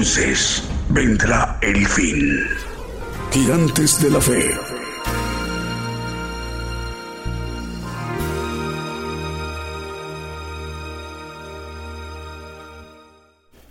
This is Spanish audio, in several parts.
Entonces vendrá el fin. Gigantes de la fe.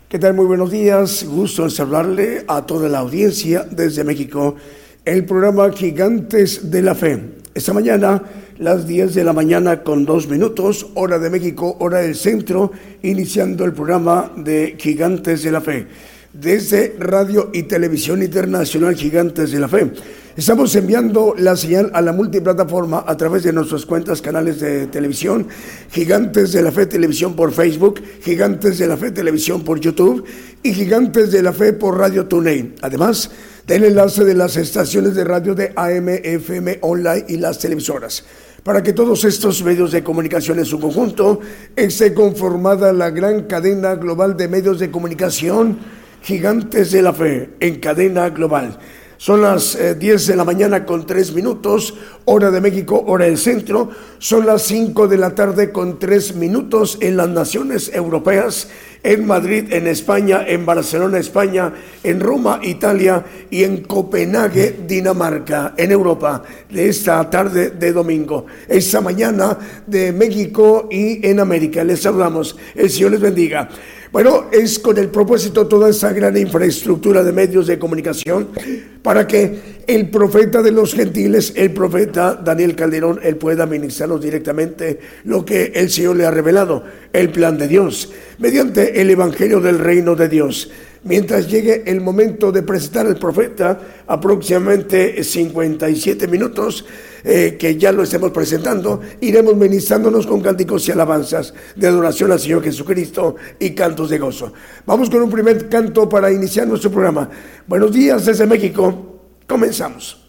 ¿Qué tal? Muy buenos días. Gusto en saludarle a toda la audiencia desde México. El programa Gigantes de la Fe. Esta mañana, las 10 de la mañana con dos minutos, hora de México, hora del centro, iniciando el programa de Gigantes de la Fe. Desde Radio y Televisión Internacional Gigantes de la Fe. Estamos enviando la señal a la multiplataforma a través de nuestras cuentas, canales de televisión, Gigantes de la Fe Televisión por Facebook, Gigantes de la Fe Televisión por YouTube y Gigantes de la Fe por Radio TuneIn. Además, del enlace de las estaciones de radio de AM, FM, online y las televisoras. Para que todos estos medios de comunicación en su conjunto esté conformada la gran cadena global de medios de comunicación, Gigantes de la Fe, en cadena global. Son las eh, 10 de la mañana con 3 minutos, hora de México, hora del centro. Son las 5 de la tarde con 3 minutos en las naciones europeas, en Madrid, en España, en Barcelona, España, en Roma, Italia y en Copenhague, Dinamarca, en Europa, de esta tarde de domingo. Esta mañana de México y en América. Les saludamos. El Señor les bendiga. Bueno, es con el propósito toda esa gran infraestructura de medios de comunicación para que el profeta de los gentiles, el profeta Daniel Calderón, él pueda ministrarnos directamente lo que el Señor le ha revelado, el plan de Dios, mediante el Evangelio del Reino de Dios. Mientras llegue el momento de presentar al profeta, aproximadamente 57 minutos, eh, que ya lo estemos presentando, iremos ministrándonos con cánticos y alabanzas de adoración al Señor Jesucristo y cantos de gozo. Vamos con un primer canto para iniciar nuestro programa. Buenos días desde México. Comenzamos.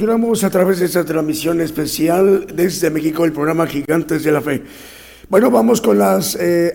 Continuamos a través de esta transmisión especial desde México, el programa Gigantes de la Fe. Bueno, vamos con las, eh,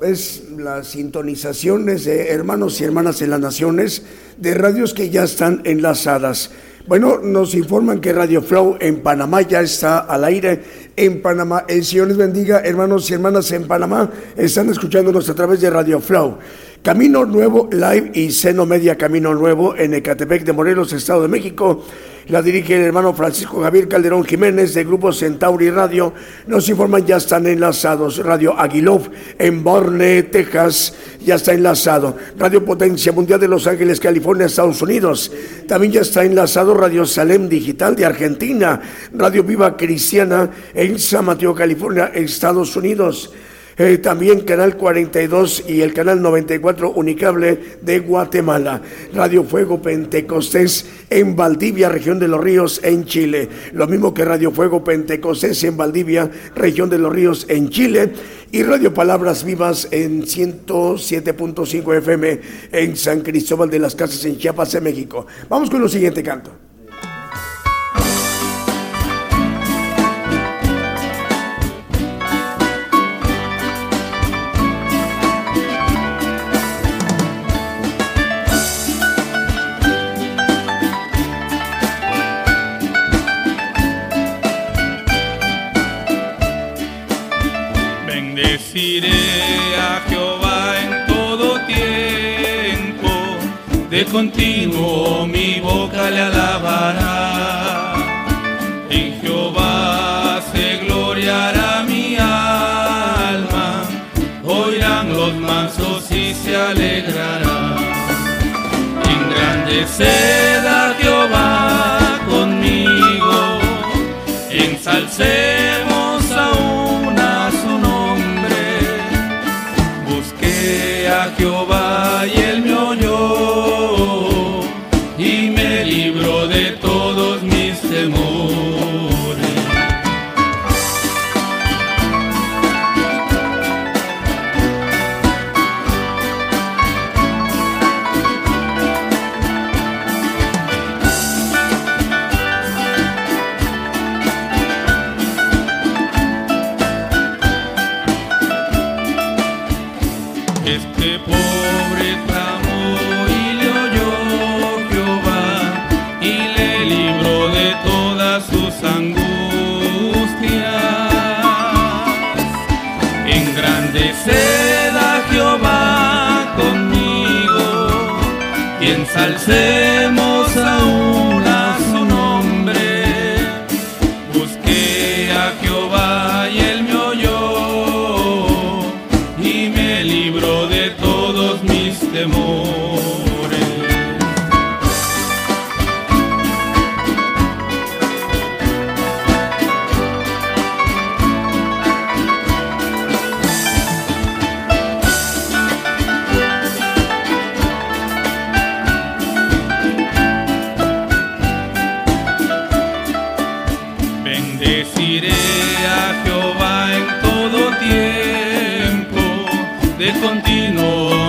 es las sintonizaciones de hermanos y hermanas en las naciones de radios que ya están enlazadas. Bueno, nos informan que Radio Flow en Panamá ya está al aire en Panamá. El Señor les bendiga, hermanos y hermanas en Panamá. Están escuchándonos a través de Radio Flow. Camino Nuevo Live y Seno Media Camino Nuevo en Ecatepec de Morelos, Estado de México. La dirige el hermano Francisco Javier Calderón Jiménez de Grupo Centauri Radio. Nos informan ya están enlazados. Radio Aguilov en Borne, Texas, ya está enlazado. Radio Potencia Mundial de Los Ángeles, California, Estados Unidos. También ya está enlazado Radio Salem Digital de Argentina. Radio Viva Cristiana en San Mateo, California, Estados Unidos. Eh, también Canal 42 y el Canal 94 Unicable de Guatemala. Radio Fuego Pentecostés en Valdivia, región de los ríos, en Chile. Lo mismo que Radio Fuego Pentecostés en Valdivia, región de los ríos, en Chile. Y Radio Palabras Vivas en 107.5 FM en San Cristóbal de las Casas, en Chiapas, en México. Vamos con el siguiente canto. Bendeciré a Jehová en todo tiempo, de continuo mi boca le alabará. En Jehová se gloriará mi alma, oirán los mansos y se alegrarán. Engrandeced a Jehová conmigo, ensalcemos de continuo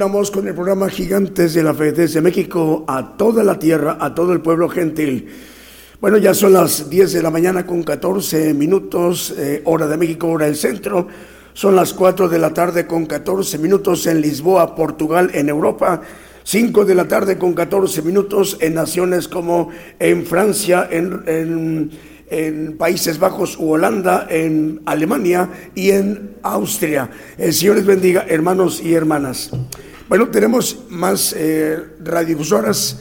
continuamos con el programa Gigantes de la Fe desde México a toda la tierra, a todo el pueblo gentil. Bueno, ya son las 10 de la mañana con 14 minutos, eh, hora de México, hora del centro. Son las 4 de la tarde con 14 minutos en Lisboa, Portugal, en Europa. 5 de la tarde con 14 minutos en naciones como en Francia, en, en, Países Bajos u Holanda, en Alemania y en Austria. El Señor les bendiga, hermanos y hermanas. Bueno, tenemos más eh, radiodifusoras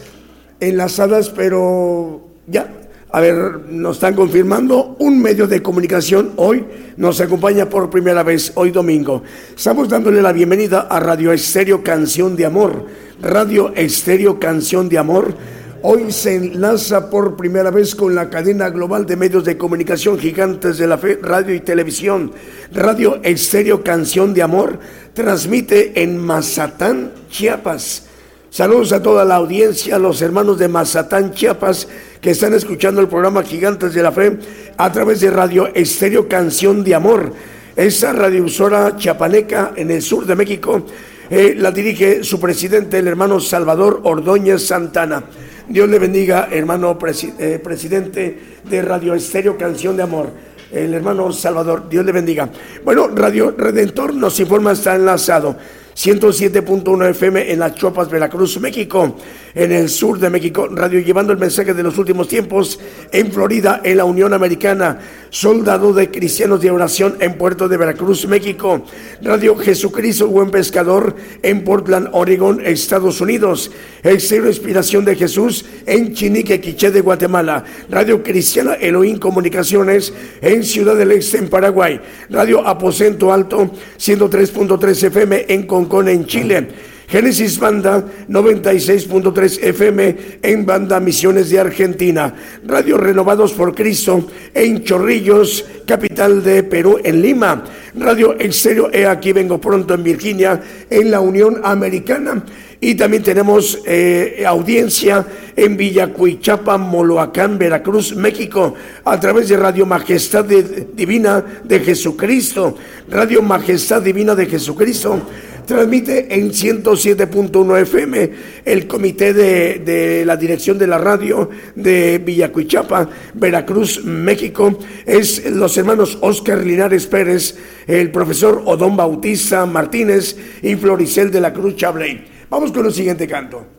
enlazadas, pero ya a ver, nos están confirmando un medio de comunicación hoy nos acompaña por primera vez hoy domingo. Estamos dándole la bienvenida a Radio Estéreo Canción de Amor. Radio Estéreo Canción de Amor. Hoy se enlaza por primera vez con la cadena global de medios de comunicación gigantes de la fe, radio y televisión. Radio Estéreo Canción de Amor transmite en Mazatán, Chiapas Saludos a toda la audiencia, a los hermanos de Mazatán, Chiapas, que están escuchando el programa Gigantes de la Fe a través de Radio Estéreo Canción de Amor. Esa radiosora chiapaneca en el sur de México eh, la dirige su presidente, el hermano Salvador Ordóñez Santana. Dios le bendiga, hermano eh, presidente de Radio Estéreo Canción de Amor el hermano Salvador, Dios le bendiga. Bueno, Radio Redentor nos informa, está enlazado. 107.1 FM en Las Chopas, Veracruz, México, en el sur de México, radio llevando el mensaje de los últimos tiempos en Florida, en la Unión Americana, soldado de cristianos de oración en Puerto de Veracruz, México, Radio Jesucristo, buen pescador en Portland, Oregon, Estados Unidos, el Cero Inspiración de Jesús en Chinique, Quiché de Guatemala, Radio Cristiana Elohim Comunicaciones en Ciudad del Este, en Paraguay, Radio Aposento Alto, 103.3 FM en Con en Chile. Génesis Banda 96.3 FM en Banda Misiones de Argentina. Radio Renovados por Cristo en Chorrillos, capital de Perú, en Lima. Radio Exterior, aquí vengo pronto en Virginia, en la Unión Americana. Y también tenemos eh, audiencia en Villacuichapa, Moloacán, Veracruz, México, a través de Radio Majestad Divina de Jesucristo. Radio Majestad Divina de Jesucristo transmite en 107.1 FM el comité de, la dirección de la radio de Villacuichapa, Veracruz, México. Es los hermanos Oscar Linares Pérez, el profesor Odón Bautista Martínez y Floricel de la Cruz Chabley. Vamos con el siguiente canto.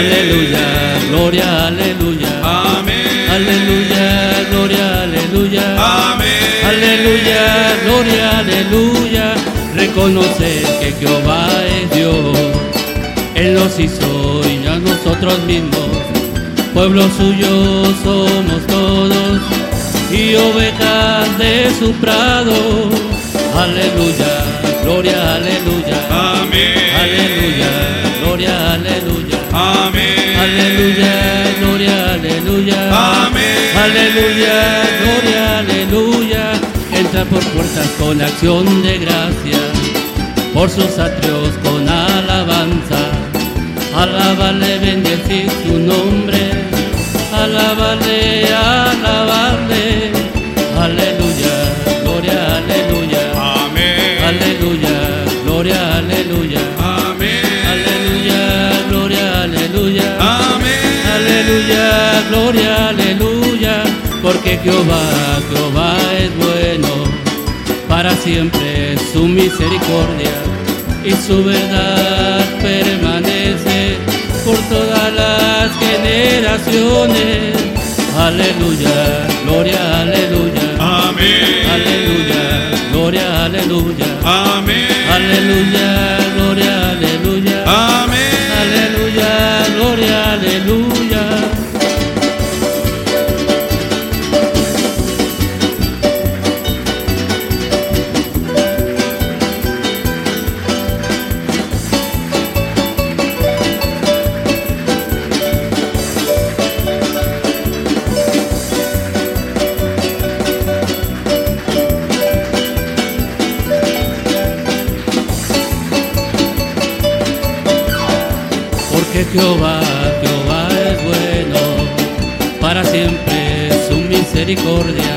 Aleluya, gloria, aleluya. Amén. Aleluya, gloria, aleluya. Amén. Aleluya, gloria, aleluya. Reconocer que Jehová es Dios. Él nos hizo y a nosotros mismos pueblo suyo somos todos y ovejas de su prado. Aleluya, gloria, aleluya. Amén. Aleluya, gloria, aleluya. Aleluya, gloria, aleluya. Amén. Aleluya, gloria, aleluya. Entra por puertas con acción de gracia, por sus atrios con alabanza. Alábale, bendecir su nombre alabarle, alabarle, gloria, aleluya, porque Jehová, Jehová es bueno, para siempre su misericordia y su verdad permanece por todas las generaciones. Aleluya, gloria, aleluya. Amén. Aleluya, gloria, aleluya. Amén. Aleluya, Porque Jehová, Jehová es bueno, para siempre su misericordia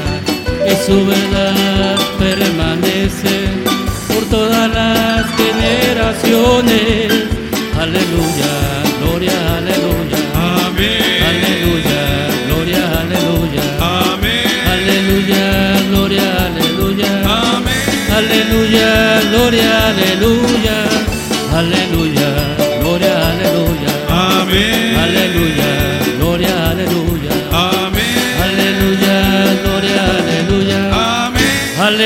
y su verdad permanece por todas las generaciones. Aleluya, gloria, aleluya. Amén. Aleluya, gloria, aleluya. Amén. Aleluya, gloria, aleluya. Amén. Aleluya, gloria, aleluya. Aleluya,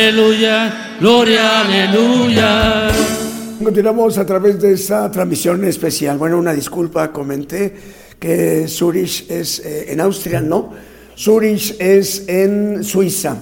Aleluya, gloria, aleluya. Continuamos a través de esta transmisión especial. Bueno, una disculpa, comenté que Zurich es eh, en Austria, no. Zurich es en Suiza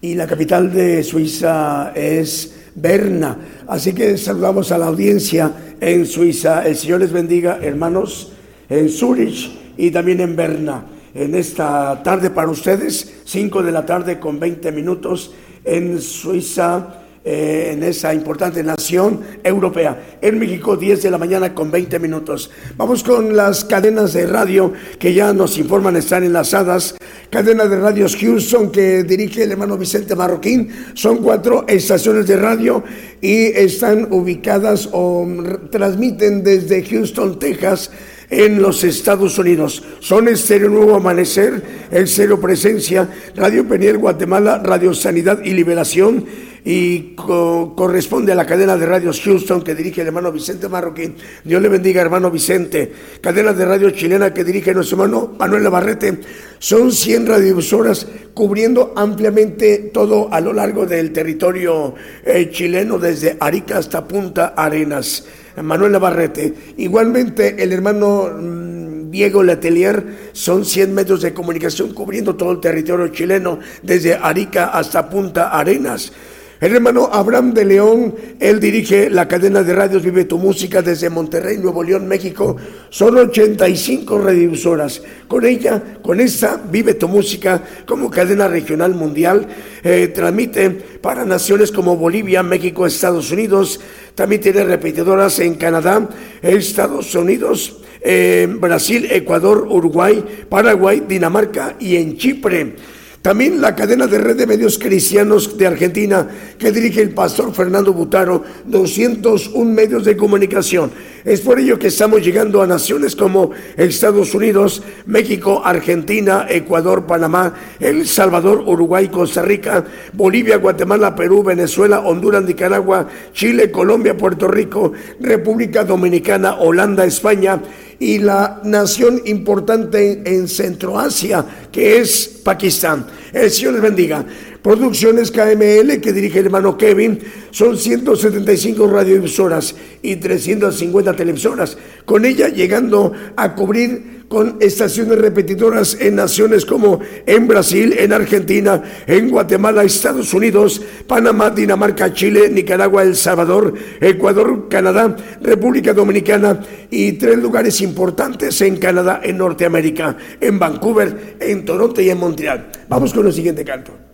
y la capital de Suiza es Berna. Así que saludamos a la audiencia en Suiza. El Señor les bendiga, hermanos, en Zurich y también en Berna. En esta tarde para ustedes, 5 de la tarde con 20 minutos en Suiza eh, en esa importante nación europea. En México, 10 de la mañana con 20 minutos. Vamos con las cadenas de radio que ya nos informan están enlazadas. Cadena de radios Houston que dirige el hermano Vicente Marroquín. Son cuatro estaciones de radio y están ubicadas o mm, transmiten desde Houston, Texas en los Estados Unidos. Son Estéreo Nuevo Amanecer, Cero Presencia, Radio Peniel Guatemala, Radio Sanidad y Liberación y co- corresponde a la cadena de radios Houston que dirige el hermano Vicente Marroquín. Dios le bendiga, hermano Vicente. Cadena de radio chilena que dirige nuestro hermano Manuel Navarrete. Son 100 radiodifusoras cubriendo ampliamente todo a lo largo del territorio eh, chileno, desde Arica hasta Punta Arenas. Manuel Navarrete. Igualmente el hermano mm, Diego Letelier son 100 medios de comunicación cubriendo todo el territorio chileno, desde Arica hasta Punta Arenas. El hermano Abraham de León, él dirige la cadena de radios Vive tu Música desde Monterrey, Nuevo León, México. Son 85 radiodifusoras. Con ella, con esta Vive tu Música como cadena regional mundial, eh, transmite para naciones como Bolivia, México, Estados Unidos. También tiene repetidoras en Canadá, Estados Unidos, eh, Brasil, Ecuador, Uruguay, Paraguay, Dinamarca y en Chipre. También la cadena de red de medios cristianos de Argentina que dirige el pastor Fernando Butaro, 201 medios de comunicación. Es por ello que estamos llegando a naciones como Estados Unidos, México, Argentina, Ecuador, Panamá, El Salvador, Uruguay, Costa Rica, Bolivia, Guatemala, Perú, Venezuela, Honduras, Nicaragua, Chile, Colombia, Puerto Rico, República Dominicana, Holanda, España y la nación importante en Centroasia, que es Pakistán. El Señor les bendiga. Producciones KML que dirige el hermano Kevin son 175 radiodifusoras y 350 televisoras, con ella llegando a cubrir con estaciones repetidoras en naciones como en Brasil, en Argentina, en Guatemala, Estados Unidos, Panamá, Dinamarca, Chile, Nicaragua, El Salvador, Ecuador, Canadá, República Dominicana y tres lugares importantes en Canadá, en Norteamérica, en Vancouver, en Toronto y en Montreal. Vamos con el siguiente canto.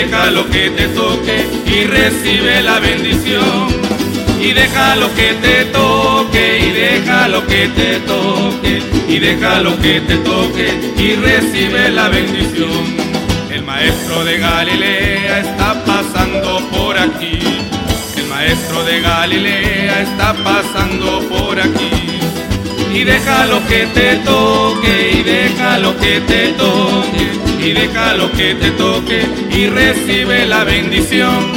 Y déjalo que te toque, y recibe la bendición. Y déjalo que te toque, y déjalo que te toque, y déjalo que te toque, y recibe la bendición. El maestro de Galilea está pasando por aquí. El maestro de Galilea está pasando por aquí y déjalo que te toque, y déjalo que te toque, y déjalo que te toque, y recibe la bendición.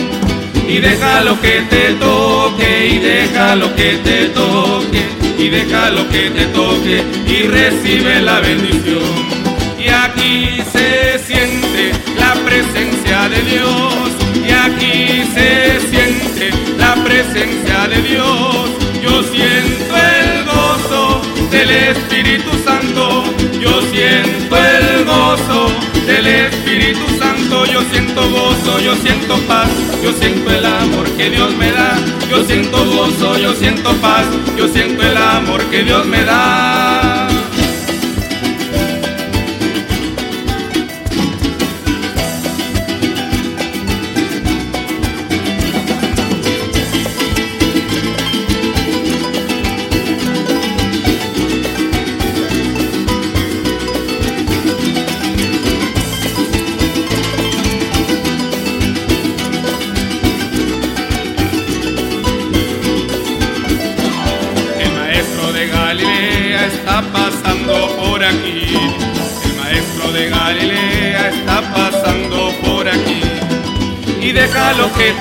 Y déjalo que te toque, y déjalo que te toque, y déjalo que te toque, y recibe la bendición. Y aquí se siente la presencia de Dios, y aquí se siente la presencia de Dios. Yo siento el gozo del Espíritu Santo, yo siento el gozo Espíritu Santo, yo siento gozo, yo siento paz, yo siento el amor que Dios me da, yo siento gozo, yo siento paz, yo siento el amor que Dios me da.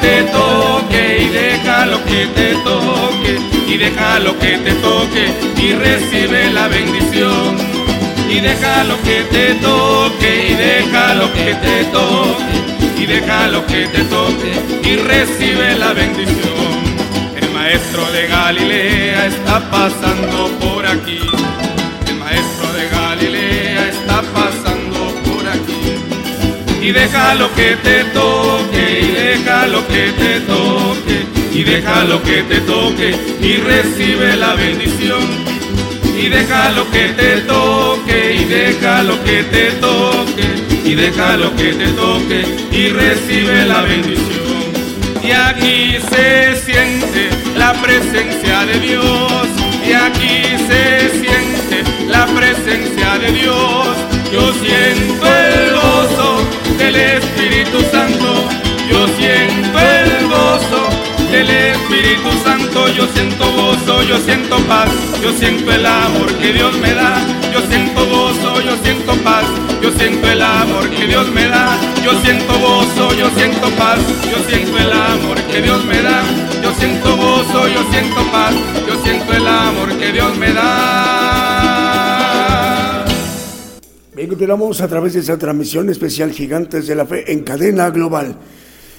Te toque, y déjalo que te toque, y déjalo que te toque, y recibe la bendición. Y déjalo que te toque, y déjalo que te toque, y déjalo que te toque, y recibe la bendición. El maestro de Galilea está pasando por aquí. Y déjalo que te toque, y déjalo que te toque, y déjalo que te toque, y recibe la bendición. Y déjalo que te toque, y déjalo que te toque, y déjalo que te toque, y recibe la bendición. Y aquí se siente la presencia de Dios, y aquí se siente la presencia de Dios. Yo siento el gozo del Espíritu Santo yo siento el gozo. Del Espíritu Santo, yo siento gozo, yo siento paz, yo siento el amor que Dios me da, yo siento gozo, yo siento paz, yo siento el amor que Dios me da, yo siento gozo, yo siento paz, yo siento el amor que Dios me da, yo siento gozo, yo siento paz, yo siento el amor que Dios me da. Continuamos a través de esa transmisión especial Gigantes de la Fe en cadena global.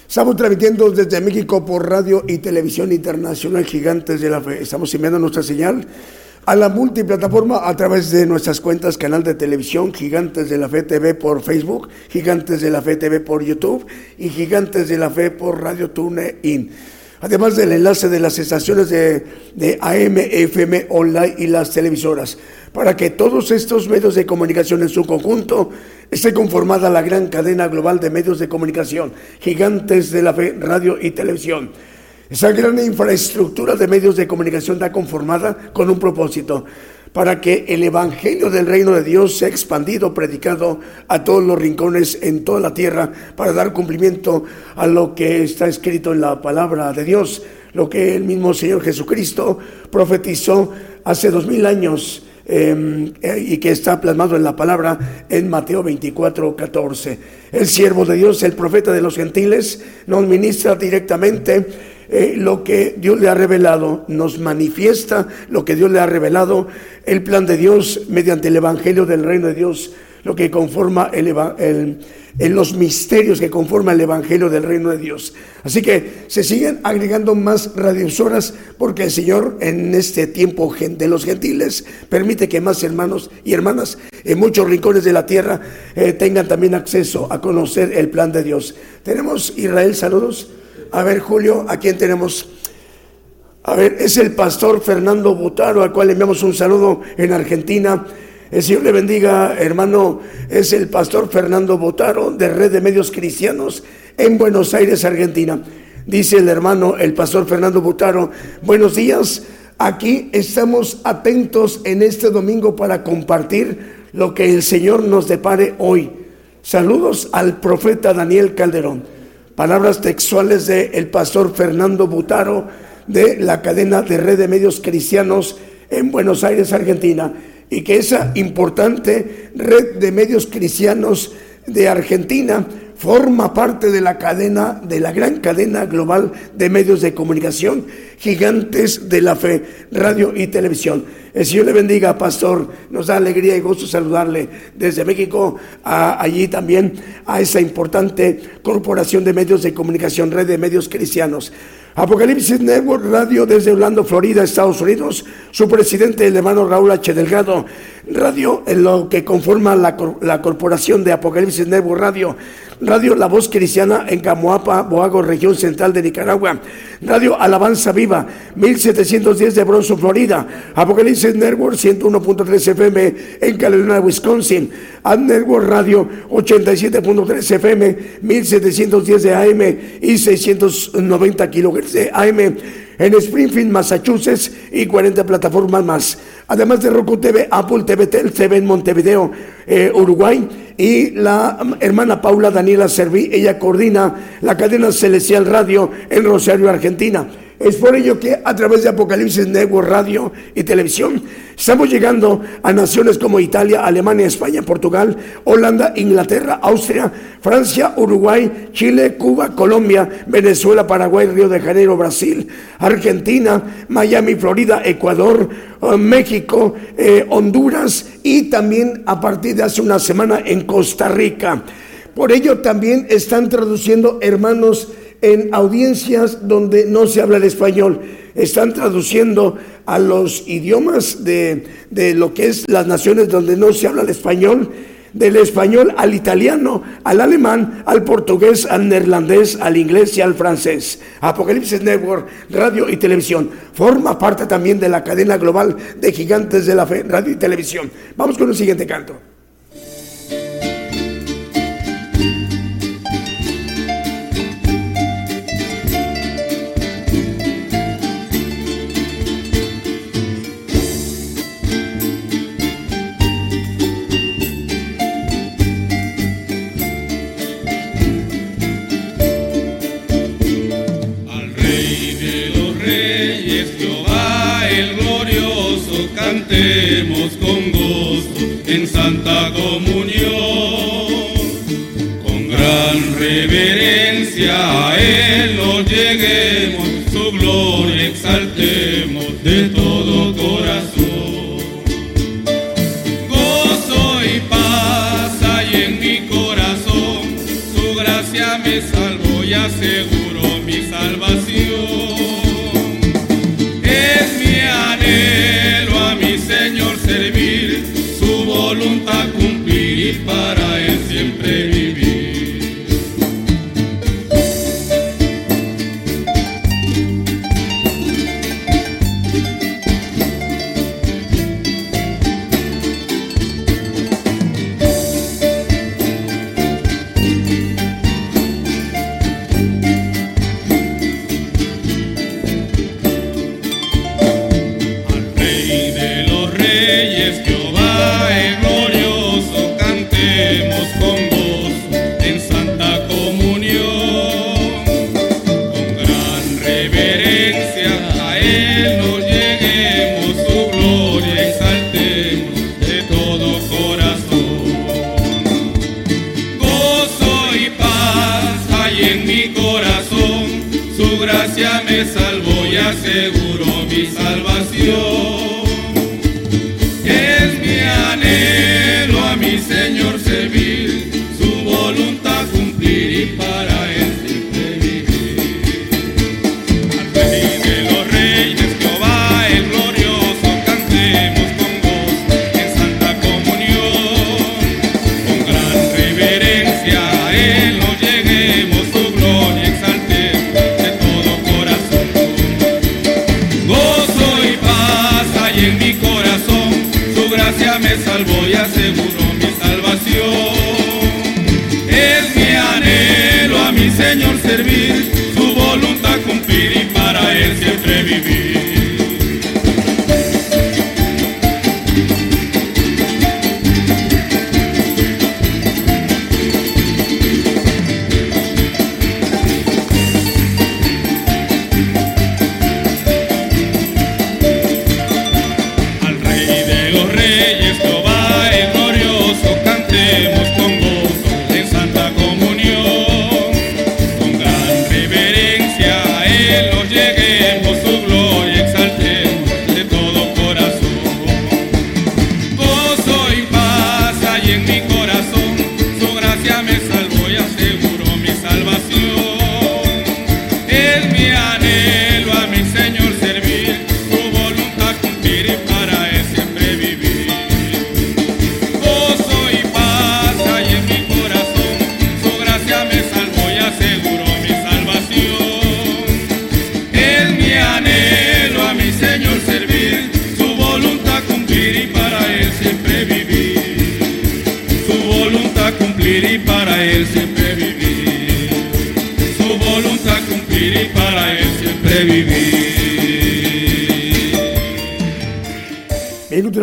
Estamos transmitiendo desde México por radio y televisión internacional Gigantes de la Fe. Estamos enviando nuestra señal a la multiplataforma a través de nuestras cuentas, canal de televisión Gigantes de la Fe TV por Facebook, Gigantes de la Fe TV por YouTube y Gigantes de la Fe por Radio TuneIn. Además del enlace de las estaciones de, de AM, FM, online y las televisoras para que todos estos medios de comunicación en su conjunto esté conformada la gran cadena global de medios de comunicación, gigantes de la fe, radio y televisión. Esa gran infraestructura de medios de comunicación está conformada con un propósito, para que el Evangelio del Reino de Dios sea expandido, predicado a todos los rincones en toda la tierra, para dar cumplimiento a lo que está escrito en la palabra de Dios, lo que el mismo Señor Jesucristo profetizó hace dos mil años eh, y que está plasmado en la palabra en Mateo 24, 14. El siervo de Dios, el profeta de los gentiles, nos ministra directamente eh, lo que Dios le ha revelado, nos manifiesta lo que Dios le ha revelado, el plan de Dios mediante el Evangelio del Reino de Dios, lo que conforma el, en los misterios que conforman el Evangelio del Reino de Dios. Así que se siguen agregando más radiosoras porque el Señor en este tiempo de los gentiles permite que más hermanos y hermanas en muchos rincones de la tierra eh, tengan también acceso a conocer el plan de Dios. Tenemos Israel, saludos. A ver, Julio, ¿a quién tenemos? A ver, es el pastor Fernando Butaro, al cual enviamos un saludo en Argentina. El Señor le bendiga, hermano. Es el pastor Fernando Botaro de Red de Medios Cristianos en Buenos Aires, Argentina. Dice el hermano, el pastor Fernando Botaro, buenos días. Aquí estamos atentos en este domingo para compartir lo que el Señor nos depare hoy. Saludos al profeta Daniel Calderón. Palabras textuales del el pastor Fernando Butaro de la cadena de red de medios cristianos en Buenos Aires, Argentina. Y que esa importante red de medios cristianos de Argentina forma parte de la cadena, de la gran cadena global de medios de comunicación, gigantes de la fe, radio y televisión. El Señor le bendiga, pastor. Nos da alegría y gusto saludarle desde México, allí también a esa importante corporación de medios de comunicación, red de medios cristianos. Apocalipsis Network Radio desde Orlando, Florida, Estados Unidos. Su presidente, el hermano Raúl H. Delgado. Radio, en lo que conforma la, la corporación de Apocalipsis Network Radio. Radio La Voz Cristiana en Camoapa, Boago, región central de Nicaragua. Radio Alabanza Viva, 1710 de Bronzo, Florida. Apocalipsis Network 101.3 FM en Carolina, Wisconsin. Ad Network Radio 87.3 FM, 1710 de AM y 690 kHz de AM en Springfield, Massachusetts y 40 plataformas más. Además de Roku TV, Apple TV, TV en Montevideo, eh, Uruguay y la hermana Paula Daniela Serví, ella coordina la cadena Celestial Radio en Rosario, Argentina. Es por ello que a través de Apocalipsis Network Radio y Televisión estamos llegando a naciones como Italia, Alemania, España, Portugal, Holanda, Inglaterra, Austria, Francia, Uruguay, Chile, Cuba, Colombia, Venezuela, Paraguay, Río de Janeiro, Brasil, Argentina, Miami, Florida, Ecuador, eh, México, eh, Honduras y también a partir de hace una semana en Costa Rica. Por ello también están traduciendo hermanos en audiencias donde no se habla el español. Están traduciendo a los idiomas de, de lo que es las naciones donde no se habla el español del español al italiano, al alemán, al portugués, al neerlandés, al inglés y al francés. Apocalipsis Network, radio y televisión. Forma parte también de la cadena global de gigantes de la fe, radio y televisión. Vamos con el siguiente canto. Cantemos con gozo en Santa Comunión. Con gran reverencia a Él nos lleguemos, Él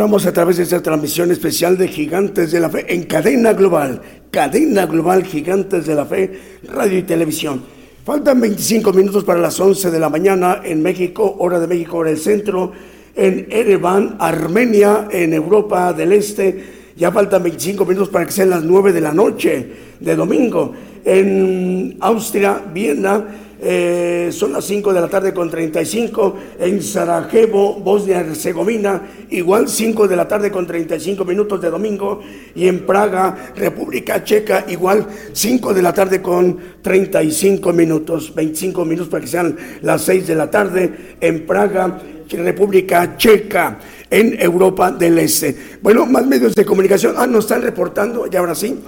continuamos a través de esta transmisión especial de Gigantes de la Fe en cadena global, cadena global Gigantes de la Fe, radio y televisión. Faltan 25 minutos para las 11 de la mañana en México, hora de México, hora del centro, en Ereván, Armenia, en Europa del Este. Ya faltan 25 minutos para que sean las 9 de la noche de domingo. En Austria, Viena, eh, son las 5 de la tarde con 35 en Sarajevo, Bosnia Herzegovina, igual 5 de la tarde con 35 minutos de domingo y en Praga, República Checa, igual 5 de la tarde con 35 minutos, 25 minutos para que sean las 6 de la tarde en Praga, República Checa, en Europa del Este. Bueno, más medios de comunicación, ah, nos están reportando, y ahora sí.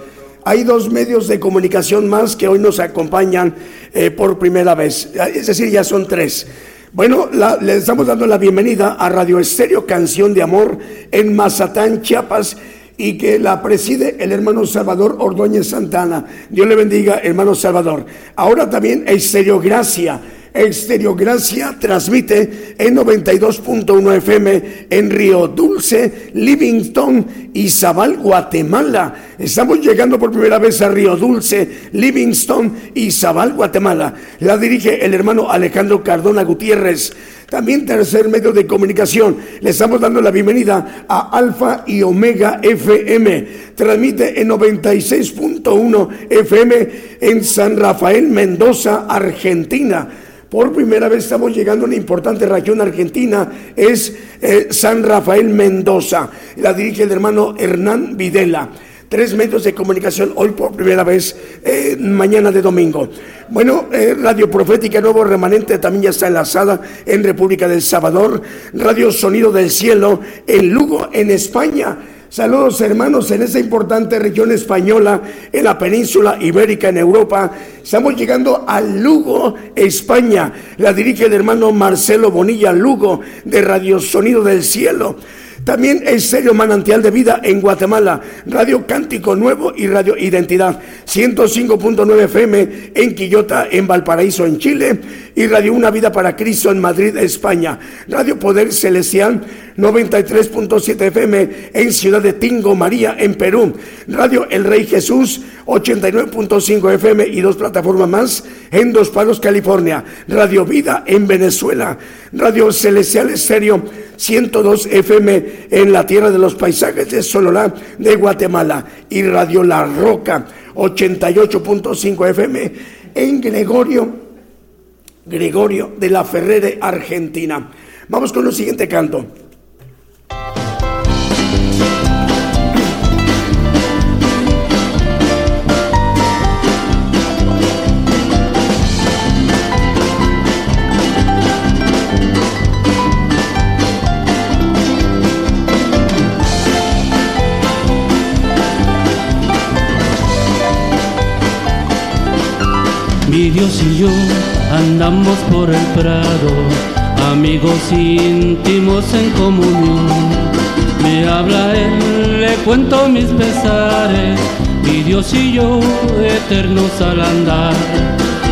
Hay dos medios de comunicación más que hoy nos acompañan eh, por primera vez, es decir, ya son tres. Bueno, la- le estamos dando la bienvenida a Radio Estéreo Canción de Amor en Mazatán, Chiapas, y que la preside el hermano Salvador Ordóñez Santana. Dios le bendiga, hermano Salvador. Ahora también Estéreo Gracia. Estéreo Gracia transmite en 92.1 FM en Río Dulce, Livingston y Zabal, Guatemala. Estamos llegando por primera vez a Río Dulce, Livingston y Zabal, Guatemala. La dirige el hermano Alejandro Cardona Gutiérrez. También tercer medio de comunicación. Le estamos dando la bienvenida a Alfa y Omega FM. Transmite en 96.1 FM en San Rafael, Mendoza, Argentina. Por primera vez estamos llegando a una importante región argentina, es eh, San Rafael Mendoza. La dirige el hermano Hernán Videla. Tres medios de comunicación hoy por primera vez, eh, mañana de domingo. Bueno, eh, Radio Profética Nuevo Remanente también ya está enlazada en República del Salvador. Radio Sonido del Cielo en Lugo, en España. Saludos hermanos en esta importante región española, en la península ibérica, en Europa. Estamos llegando a Lugo, España. La dirige el hermano Marcelo Bonilla Lugo de Radio Sonido del Cielo. También Estéreo Manantial de Vida en Guatemala, Radio Cántico Nuevo y Radio Identidad, 105.9 FM en Quillota, en Valparaíso, en Chile, y Radio Una Vida para Cristo en Madrid, España, Radio Poder Celestial, 93.7 FM en Ciudad de Tingo, María, en Perú, Radio El Rey Jesús, 89.5 FM y dos plataformas más en Dos Palos, California, Radio Vida en Venezuela, Radio Celestial Estéreo, 102 FM en la tierra de los paisajes de Sololá de Guatemala y Radio La Roca 88.5 FM en Gregorio Gregorio de la Ferrere Argentina. Vamos con el siguiente canto. Dios y yo andamos por el prado, amigos íntimos en comunión. Me habla Él le cuento mis pesares, mi Dios y yo eternos al andar.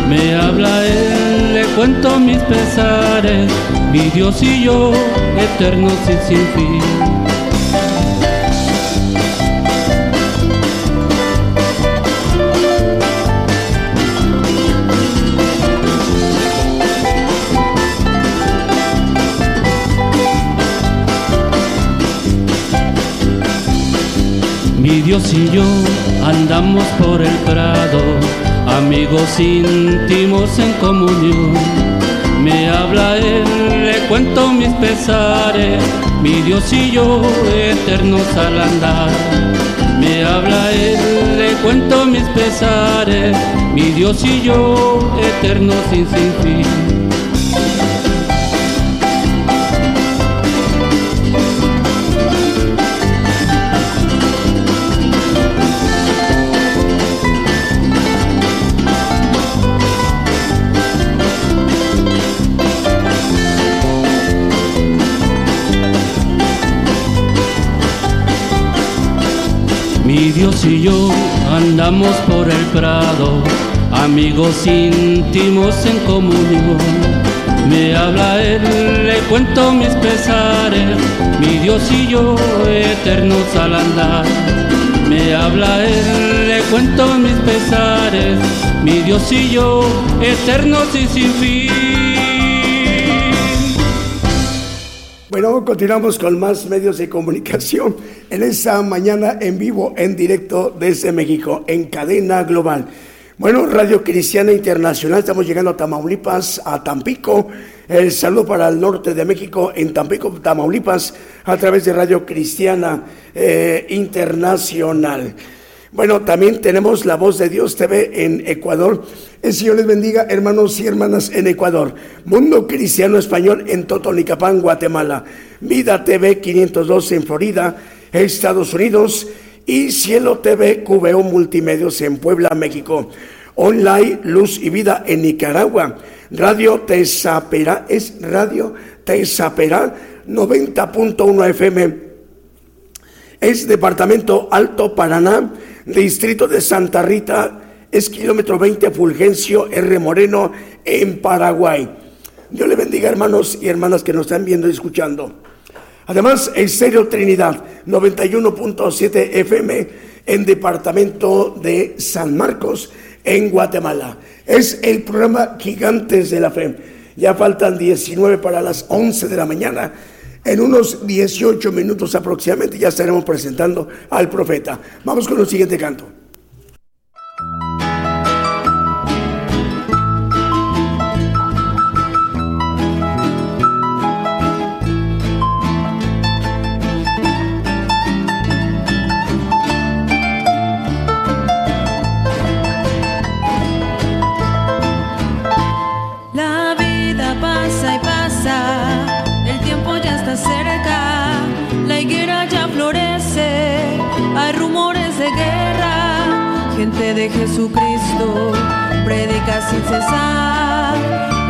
Me habla él, le cuento mis pesares, mi Dios y yo eternos y sin fin. Mi Dios y yo andamos por el prado, amigos íntimos en comunión. Me habla Él, le cuento mis pesares, mi Dios y yo eternos al andar. Me habla Él, le cuento mis pesares, mi Dios y yo eternos sin, sin fin. Y yo andamos por el prado, amigos íntimos en comunión. Me habla Él, le cuento mis pesares, mi Dios y yo eternos al andar. Me habla Él, le cuento mis pesares, mi Dios y yo eternos y sin fin. Bueno, continuamos con más medios de comunicación en esta mañana en vivo, en directo desde México, en cadena global. Bueno, Radio Cristiana Internacional, estamos llegando a Tamaulipas, a Tampico. El saludo para el norte de México, en Tampico, Tamaulipas, a través de Radio Cristiana eh, Internacional. Bueno, también tenemos La Voz de Dios TV en Ecuador. El Señor les bendiga, hermanos y hermanas en Ecuador. Mundo Cristiano Español en Totonicapán, Guatemala. Vida TV 512 en Florida, Estados Unidos. Y Cielo TV QVO Multimedios en Puebla, México. Online Luz y Vida en Nicaragua. Radio Tesapera, es Radio Tesapera 90.1 FM. Es Departamento Alto Paraná Distrito de Santa Rita, es kilómetro 20 Fulgencio R. Moreno en Paraguay. Dios le bendiga hermanos y hermanas que nos están viendo y escuchando. Además, Estéreo Trinidad 91.7 FM en Departamento de San Marcos en Guatemala. Es el programa Gigantes de la Fe. Ya faltan 19 para las 11 de la mañana. En unos 18 minutos aproximadamente ya estaremos presentando al profeta. Vamos con el siguiente canto. De Jesucristo predica sin cesar,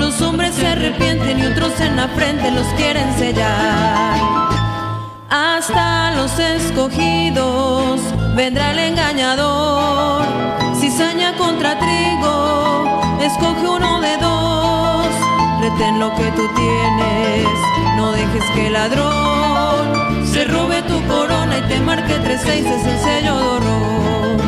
los hombres se arrepienten y otros en la frente los quieren sellar. Hasta los escogidos vendrá el engañador, cizaña contra trigo, escoge uno de dos, retén lo que tú tienes, no dejes que el ladrón se robe tu corona y te marque tres seises el sello de horror.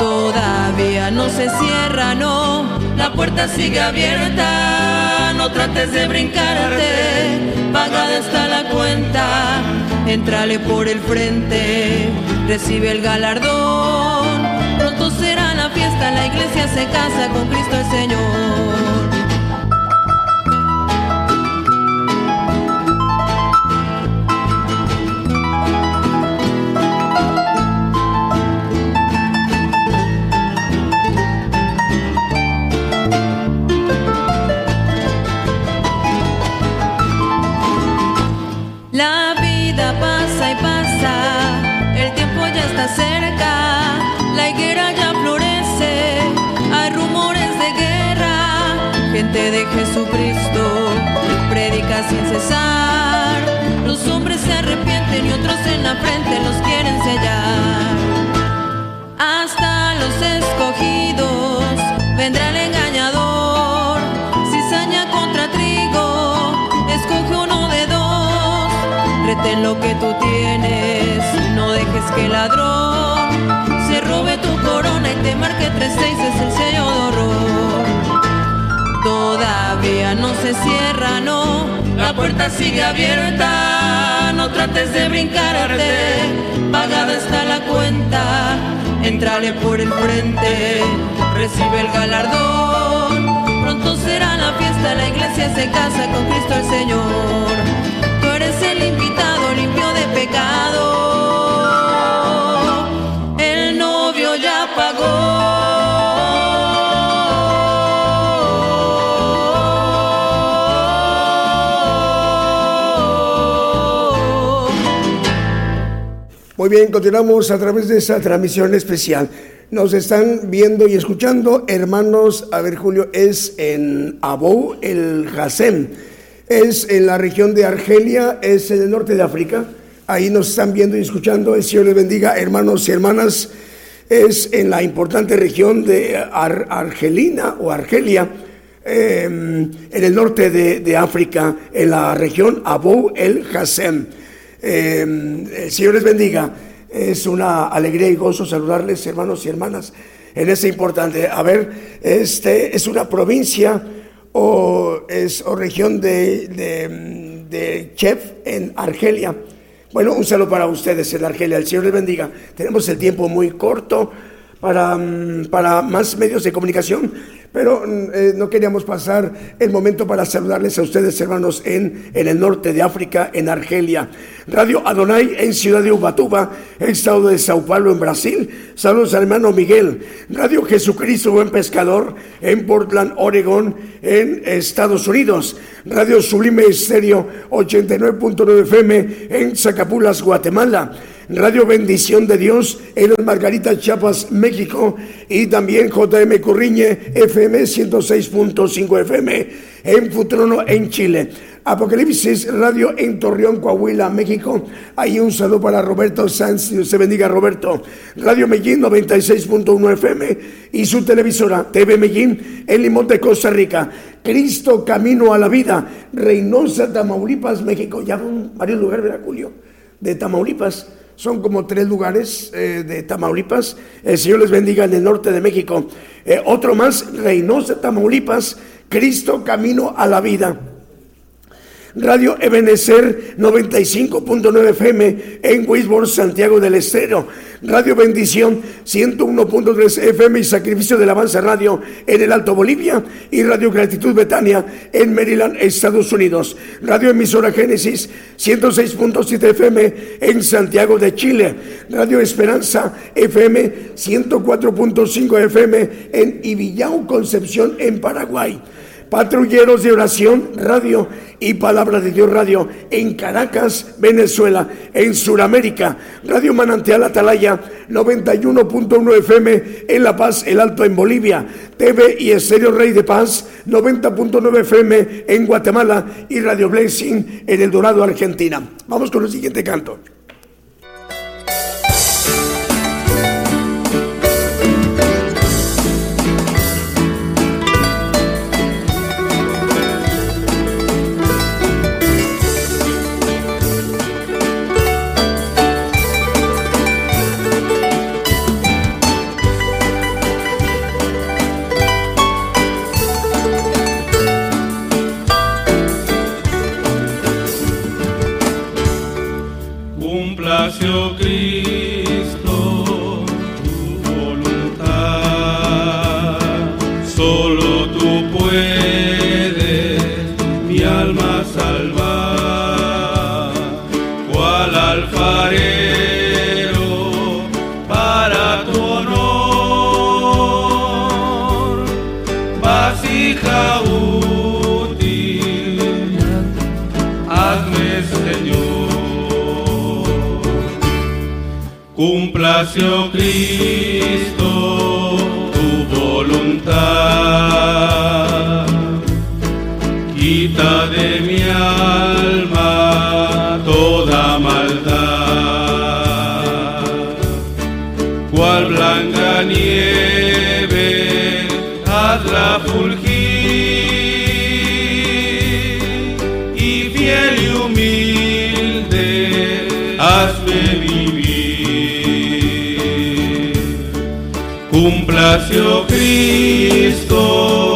Todavía no se cierra, no, la puerta sigue abierta, no trates de brincarte, pagada está la cuenta, entrale por el frente, recibe el galardón, pronto será la fiesta, la iglesia se casa con Cristo el Señor. De Jesucristo predica sin cesar, los hombres se arrepienten y otros en la frente los quieren sellar. Hasta los escogidos vendrá el engañador. Cizaña contra trigo, escoge uno de dos. Retén lo que tú tienes, no dejes que ladrón se robe tu corona y te marque tres seis es el sello de horror. Todavía no se cierra, no, la puerta sigue abierta, no trates de brincarte, pagada está la cuenta, entrale por el frente, recibe el galardón, pronto será la fiesta, la iglesia se casa con Cristo el Señor, tú eres el invitado limpio de pecado, el novio ya pagó. Muy bien, continuamos a través de esa transmisión especial. Nos están viendo y escuchando, hermanos, a ver Julio, es en Abou, el Hasem, es en la región de Argelia, es en el norte de África. Ahí nos están viendo y escuchando, el Señor les bendiga, hermanos y hermanas. Es en la importante región de Ar- Argelina o Argelia, eh, en el norte de, de África, en la región Abou el Hasem. Eh, el Señor les bendiga. Es una alegría y gozo saludarles, hermanos y hermanas, en ese importante. A ver, este es una provincia o es o región de, de, de Chev en Argelia. Bueno, un saludo para ustedes en Argelia. El Señor les bendiga. Tenemos el tiempo muy corto para, mm, para más medios de comunicación, pero mm, eh, no queríamos pasar el momento para saludarles a ustedes, hermanos, en, en el norte de África, en Argelia. Radio Adonai en Ciudad de Ubatuba, estado de Sao Paulo, en Brasil. Saludos al hermano Miguel. Radio Jesucristo, buen pescador, en Portland, Oregon, en Estados Unidos. Radio Sublime Estéreo 89.9 FM en Zacapulas, Guatemala. Radio Bendición de Dios en Margarita, Chiapas, México. Y también JM Corriñe, FM 106.5 FM en Futrono, en Chile. Apocalipsis Radio en Torreón, Coahuila, México. Hay un saludo para Roberto Sanz. Dios se bendiga, Roberto. Radio Medellín 96.1 FM y su televisora TV Medellín en Limón de Costa Rica. Cristo Camino a la Vida, Reynosa, Tamaulipas, México. Ya varios lugares, ¿verdad, Julio? De Tamaulipas. Son como tres lugares eh, de Tamaulipas. El Señor les bendiga en el norte de México. Eh, otro más, Reynosa, Tamaulipas. Cristo Camino a la Vida. Radio Ebenecer 95.9 FM en Wisborne, Santiago del Estero. Radio Bendición 101.3 FM y Sacrificio del Avanza Radio en el Alto Bolivia. Y Radio Gratitud Betania en Maryland, Estados Unidos. Radio Emisora Génesis 106.7 FM en Santiago de Chile. Radio Esperanza FM 104.5 FM en Ibillau, Concepción, en Paraguay. Patrulleros de Oración Radio y Palabra de Dios Radio en Caracas, Venezuela, en Sudamérica. Radio Manantial Atalaya 91.1 FM en La Paz, El Alto en Bolivia. TV y Estéreo Rey de Paz 90.9 FM en Guatemala y Radio Blessing en El Dorado, Argentina. Vamos con el siguiente canto. Cúmplase, oh Cristo, Oh Cristo,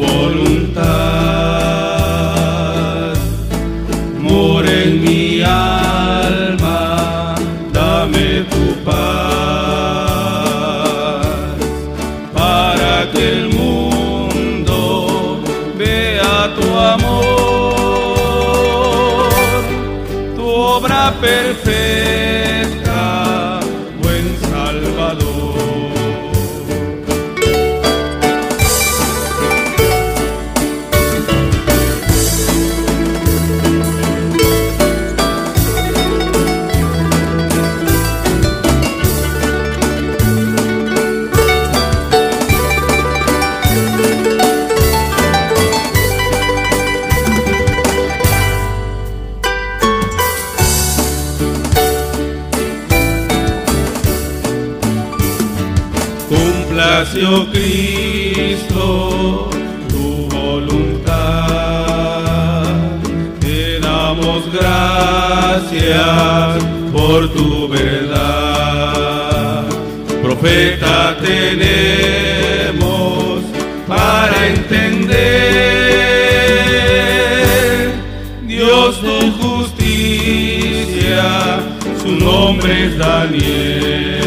tu voluntad. Tu voluntad. Te damos gracias por tu verdad. Profeta tenemos para entender. Dios tu justicia, su nombre es Daniel.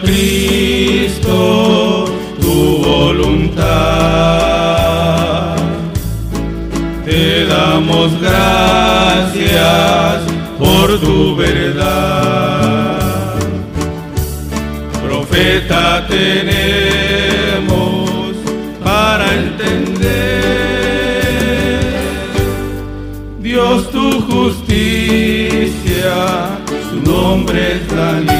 Cristo, tu voluntad. Te damos gracias por tu verdad. Profeta tenemos para entender. Dios tu justicia, su nombre es Daniel.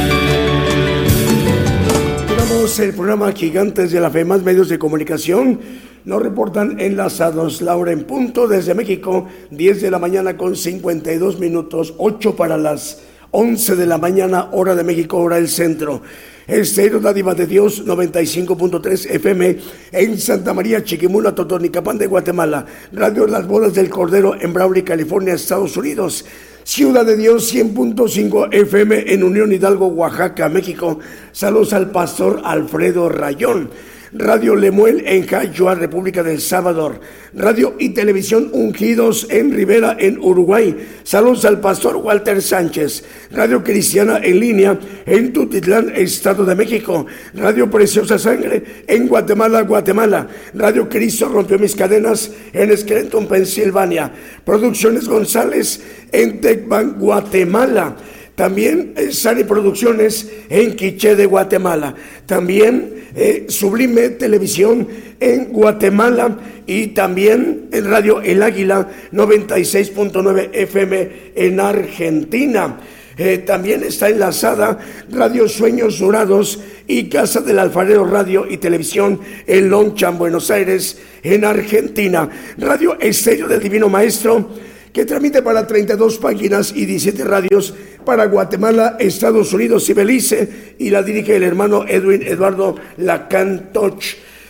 Programa Gigantes de la Fe, más medios de comunicación. Nos reportan enlazados Laura en punto desde México, 10 de la mañana con 52 minutos, 8 para las 11 de la mañana, hora de México, hora del centro. Estéreo Dádiva de Dios, 95.3 FM en Santa María, Chiquimula, Totonicapán de Guatemala. Radio Las Bodas del Cordero en Brawley, California, Estados Unidos. Ciudad de Dios 100.5 FM en Unión Hidalgo, Oaxaca, México. Saludos al pastor Alfredo Rayón. Radio Lemuel en Jayua, República del Salvador. Radio y Televisión Ungidos en Rivera, en Uruguay. Saludos al pastor Walter Sánchez. Radio Cristiana en línea en Tutitlán, Estado de México. Radio Preciosa Sangre en Guatemala, Guatemala. Radio Cristo rompió mis cadenas en Scranton, Pensilvania. Producciones González en Tecban, Guatemala. También eh, Sari Producciones en Quiché de Guatemala. También eh, Sublime Televisión en Guatemala y también en Radio El Águila 96.9 FM en Argentina. Eh, también está enlazada Radio Sueños Dorados y Casa del Alfarero Radio y Televisión en Lonchan, Buenos Aires, en Argentina. Radio Estéreo del Divino Maestro que transmite para 32 páginas y 17 radios para Guatemala, Estados Unidos y Belice, y la dirige el hermano Edwin Eduardo Lacantoch.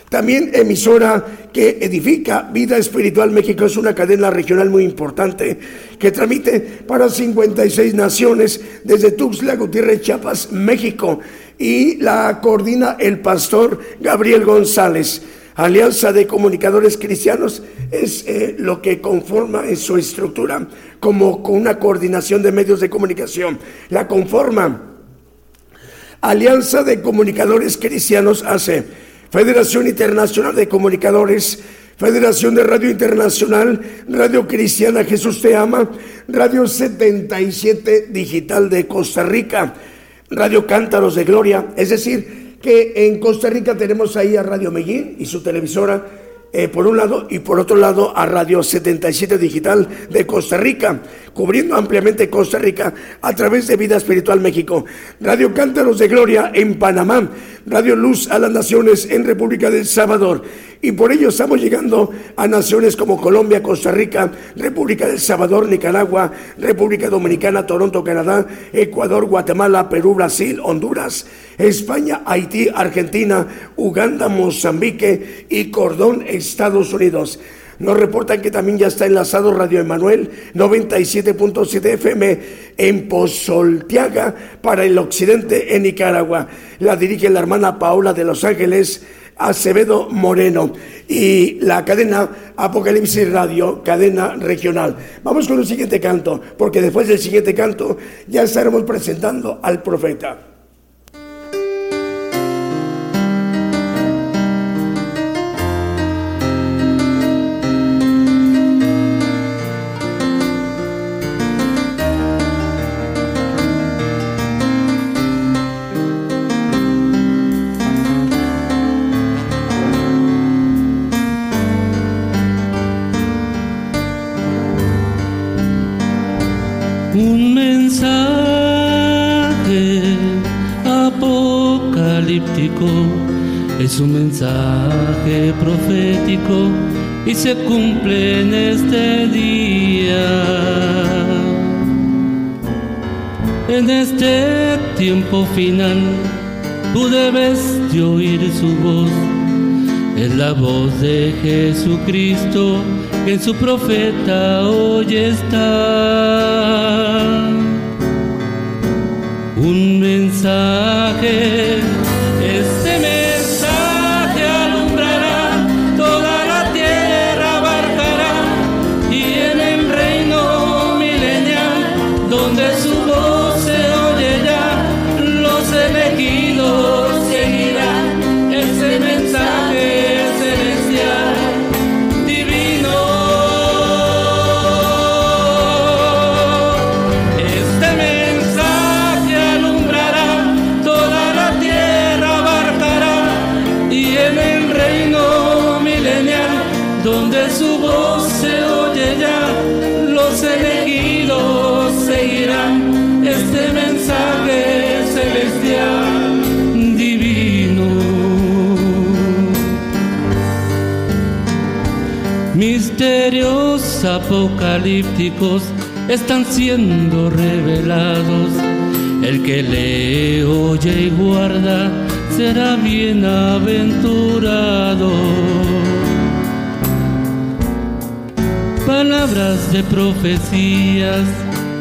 También emisora que edifica Vida Espiritual México es una cadena regional muy importante que transmite para 56 naciones desde Tuxtla Gutiérrez, Chiapas, México y la coordina el pastor Gabriel González. Alianza de Comunicadores Cristianos es eh, lo que conforma en su estructura como con una coordinación de medios de comunicación. La conforma Alianza de Comunicadores Cristianos hace Federación Internacional de Comunicadores, Federación de Radio Internacional, Radio Cristiana Jesús Te Ama, Radio 77 Digital de Costa Rica, Radio Cántaros de Gloria, es decir, que en Costa Rica tenemos ahí a Radio Medellín y su televisora eh, por un lado y por otro lado a Radio 77 Digital de Costa Rica, cubriendo ampliamente Costa Rica a través de Vida Espiritual México, Radio Cántaros de Gloria en Panamá, Radio Luz a las Naciones en República del Salvador. Y por ello estamos llegando a naciones como Colombia, Costa Rica, República del Salvador, Nicaragua, República Dominicana, Toronto, Canadá, Ecuador, Guatemala, Perú, Brasil, Honduras, España, Haití, Argentina, Uganda, Mozambique y Cordón, Estados Unidos. Nos reportan que también ya está enlazado Radio Emanuel 97.7 FM en Pozoltiaga para el occidente en Nicaragua. La dirige la hermana Paola de Los Ángeles. Acevedo Moreno y la cadena Apocalipsis Radio, cadena regional. Vamos con el siguiente canto, porque después del siguiente canto ya estaremos presentando al profeta. Es un mensaje profético y se cumple en este día. En este tiempo final, tú debes de oír su voz. Es la voz de Jesucristo que en su profeta hoy está. Un mensaje, Misterios apocalípticos están siendo revelados. El que lee, oye y guarda será bienaventurado. Palabras de profecías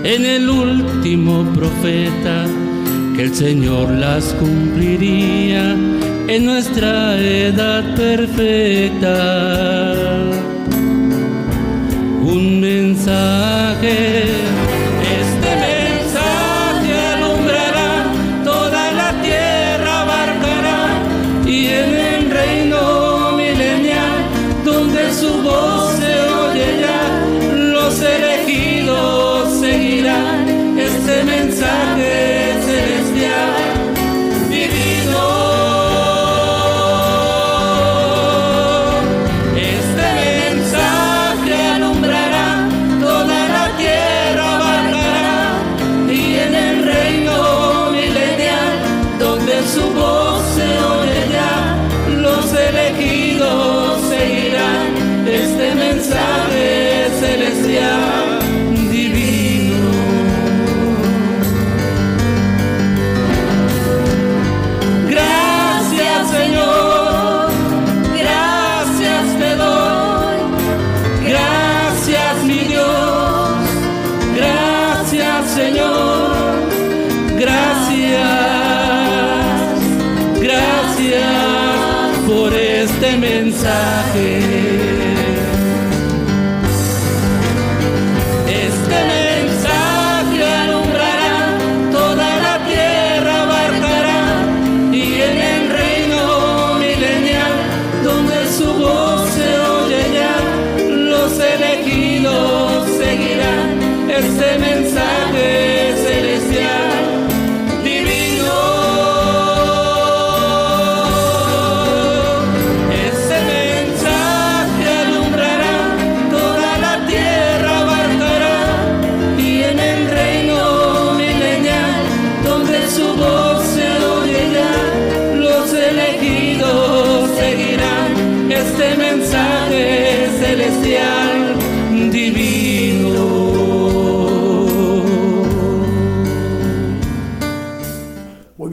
en el último profeta, que el Señor las cumpliría en nuestra edad perfecta un mensaje.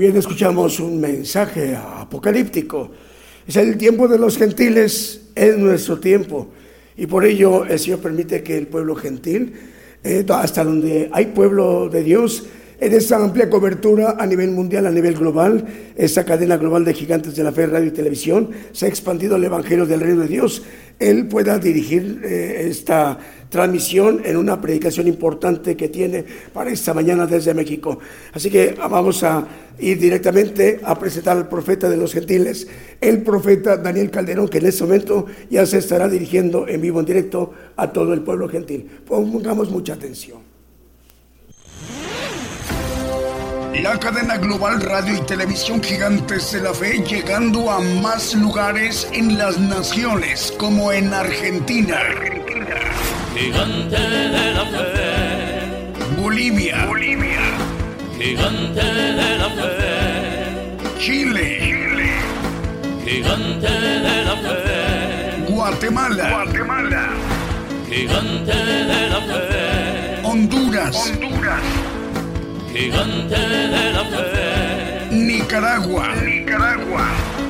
Bien escuchamos un mensaje apocalíptico. Es el tiempo de los gentiles, es nuestro tiempo. Y por ello el Señor permite que el pueblo gentil, eh, hasta donde hay pueblo de Dios, en esta amplia cobertura a nivel mundial, a nivel global, esta cadena global de gigantes de la fe, radio y televisión, se ha expandido el Evangelio del Reino de Dios. Él pueda dirigir eh, esta transmisión en una predicación importante que tiene para esta mañana desde México. Así que vamos a ir directamente a presentar al profeta de los gentiles, el profeta Daniel Calderón, que en este momento ya se estará dirigiendo en vivo, en directo a todo el pueblo gentil. Pongamos mucha atención. La cadena global radio y televisión gigantes de la fe llegando a más lugares en las naciones como en Argentina. Gigante de la fe. Bolivia. Bolivia. Gigante de la fe. Chile. Chile. Gigante de la fe. Guatemala. Guatemala. Gigante de la fe. Honduras. Honduras gigante de la fe. Nicaragua, Nicaragua,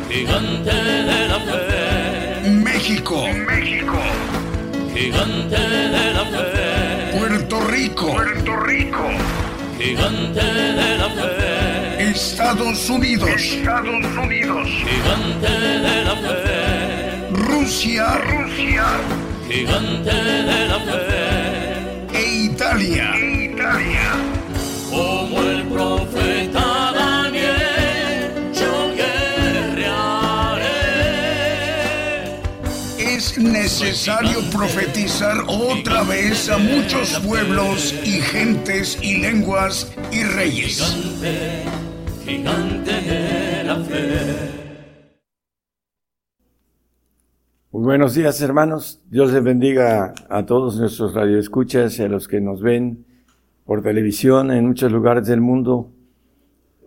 gigante de la fe. México, México, gigante de la fe. Puerto Rico, Puerto Rico, gigante de la fe. Estados Unidos, Estados Unidos, gigante de la fe. Rusia, Rusia, gigante de la fe. E Italia, Italia necesario profetizar otra vez a muchos pueblos y gentes y lenguas y reyes. Gigante, gigante de la fe. Muy buenos días, hermanos. Dios les bendiga a todos nuestros radioescuchas y a los que nos ven por televisión en muchos lugares del mundo.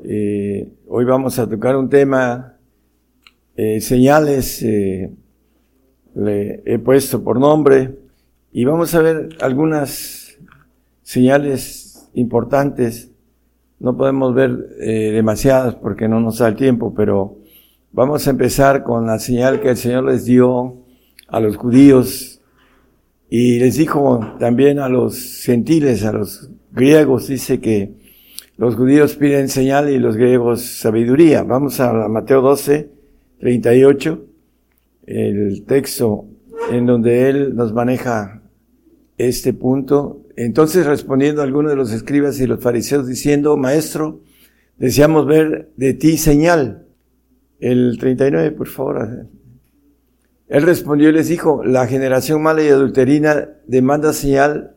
Eh, hoy vamos a tocar un tema, eh, señales, eh, le he puesto por nombre, y vamos a ver algunas señales importantes. No podemos ver demasiadas porque no nos da el tiempo, pero vamos a empezar con la señal que el Señor les dio a los judíos y les dijo también a los gentiles, a los griegos dice que los judíos piden señal y los griegos sabiduría. Vamos a Mateo 12, 38, el texto en donde él nos maneja este punto. Entonces respondiendo a algunos de los escribas y los fariseos diciendo, maestro, deseamos ver de ti señal. El 39, por favor. Él respondió y les dijo, la generación mala y adulterina demanda señal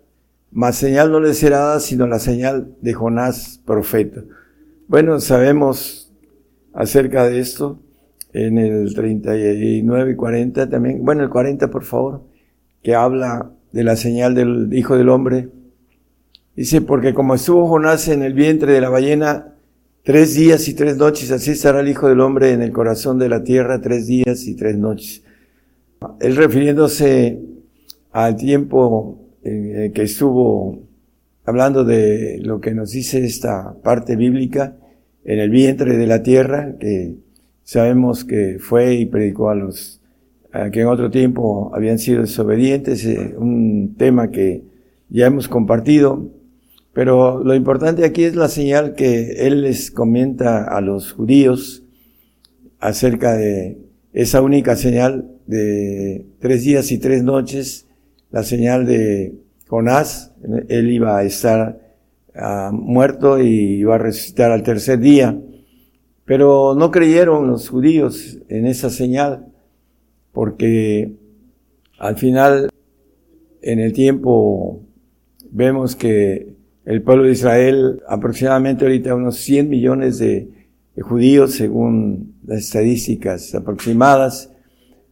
mas señal no le será dada sino la señal de Jonás profeta. Bueno, sabemos acerca de esto en el 39 y 40 también, bueno, el 40 por favor, que habla de la señal del Hijo del Hombre. Dice, porque como estuvo Jonás en el vientre de la ballena tres días y tres noches, así estará el Hijo del Hombre en el corazón de la tierra tres días y tres noches. Él refiriéndose al tiempo eh, que estuvo hablando de lo que nos dice esta parte bíblica en el vientre de la tierra, que sabemos que fue y predicó a los que en otro tiempo habían sido desobedientes, eh, un tema que ya hemos compartido, pero lo importante aquí es la señal que él les comenta a los judíos acerca de esa única señal de tres días y tres noches, la señal de Jonás, él iba a estar ah, muerto y iba a resucitar al tercer día. Pero no creyeron los judíos en esa señal, porque al final, en el tiempo, vemos que el pueblo de Israel, aproximadamente ahorita unos 100 millones de, judíos, según las estadísticas aproximadas,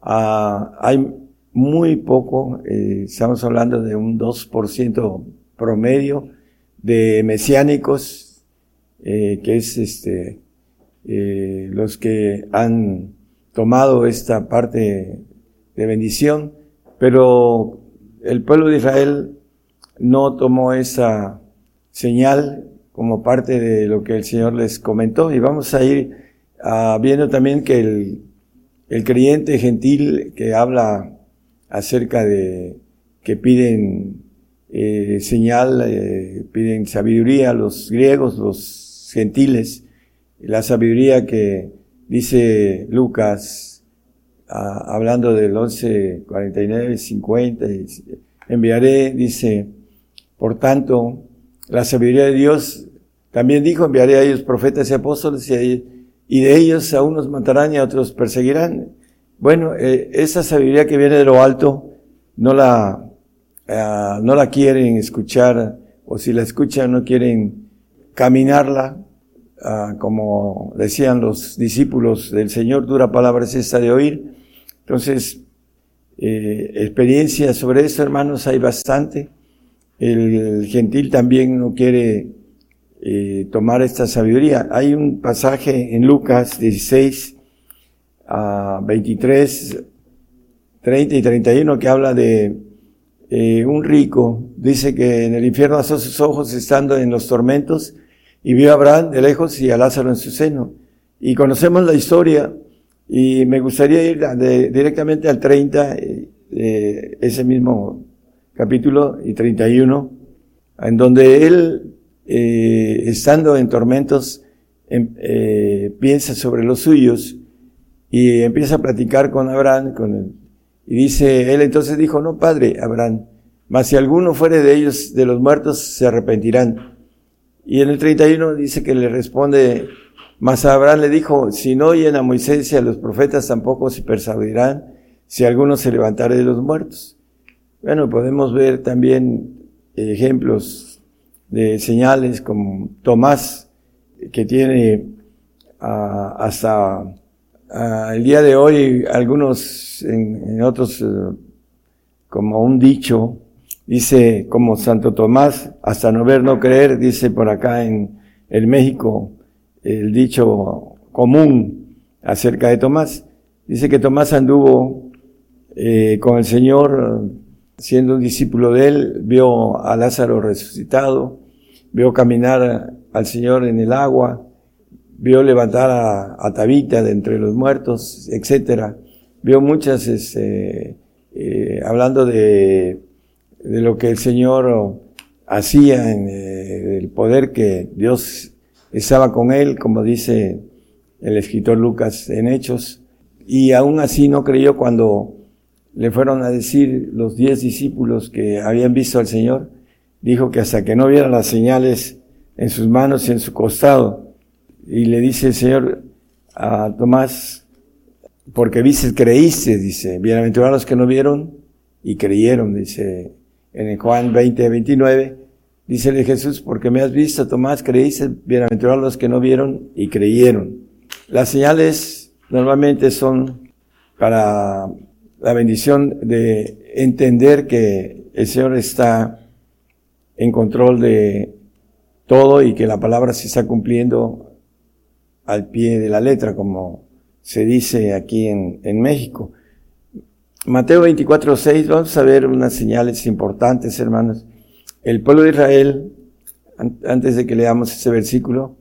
ah, hay muy poco, eh, estamos hablando de un 2% promedio de mesiánicos, eh, que es este, eh, los que han tomado esta parte de bendición, pero el pueblo de Israel no tomó esa señal como parte de lo que el Señor les comentó. Y vamos a ir ah, viendo también que el, creyente gentil que habla acerca de que piden eh, señal, eh, piden sabiduría, los griegos, los gentiles, la sabiduría que dice Lucas, hablando del 11, 49, 50, enviaré, dice, por tanto, la sabiduría de Dios también dijo, enviaré a ellos profetas y apóstoles y, y de ellos a unos matarán y a otros perseguirán. Bueno, eh, esa sabiduría que viene de lo alto, no la, eh, no la quieren escuchar, o si la escuchan no quieren caminarla, ah, como decían los discípulos del Señor, dura palabra es esta de oír. Entonces, eh, experiencia sobre eso, hermanos, hay bastante. El gentil también no quiere eh, tomar esta sabiduría. Hay un pasaje en Lucas 16, a 23, 30 y 31 que habla de eh, un rico, dice que en el infierno asó sus ojos estando en los tormentos y vio a Abraham de lejos y a Lázaro en su seno. Y conocemos la historia y me gustaría ir directamente al 30, eh, ese mismo capítulo y 31, en donde él, eh, estando en tormentos, em, eh, piensa sobre los suyos y empieza a platicar con Abraham, con él. Y dice, él entonces dijo, no, padre, Abraham, mas si alguno fuere de ellos, de los muertos, se arrepentirán. Y en el 31 dice que le responde, mas Abraham le dijo, si no oyen a Moisés y a los profetas, tampoco se persuadirán si alguno se levantare de los muertos. Bueno, podemos ver también ejemplos de señales como Tomás, que tiene ah, hasta el día de hoy algunos, en, otros, eh, como un dicho, dice como Santo Tomás, hasta no ver, no creer, dice por acá en el México el dicho común acerca de Tomás. Dice que Tomás anduvo eh, con el Señor, siendo un discípulo de él, vio a Lázaro resucitado, vio caminar al Señor en el agua, vio levantar a, Tabita de entre los muertos, etcétera. Vio muchas, este, eh, hablando de, de, lo que el Señor hacía en eh, el poder que Dios estaba con él, como dice el escritor Lucas en Hechos, y aún así no creyó cuando le fueron a decir los diez discípulos que habían visto al Señor, dijo que hasta que no vieran las señales en sus manos y en su costado, y le dice el Señor a Tomás, porque viste, creíste, dice, bienaventurados los que no vieron y creyeron, dice en Juan 20, 29, dice Jesús, porque me has visto, Tomás, creíste, bienaventurados los que no vieron y creyeron. Las señales normalmente son para la bendición de entender que el Señor está en control de todo y que la palabra se está cumpliendo al pie de la letra, como se dice aquí en México. Mateo 24, 6, vamos a ver unas señales importantes, hermanos. El pueblo de Israel, antes de que leamos ese versículo,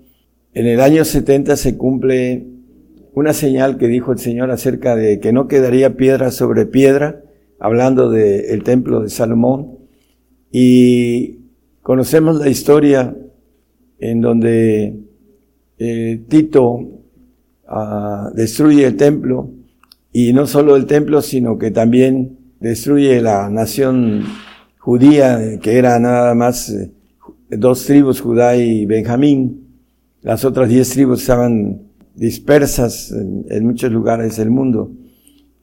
en el año 70 se cumple una señal que dijo el Señor acerca de que no quedaría piedra sobre piedra, hablando del templo de Salomón. Y conocemos la historia en donde eh, Tito ah, destruye el templo y no solo el templo, sino que también destruye la nación judía, que era nada más eh, dos tribus, Judá y Benjamín. Las otras diez tribus estaban dispersas en, muchos lugares del mundo.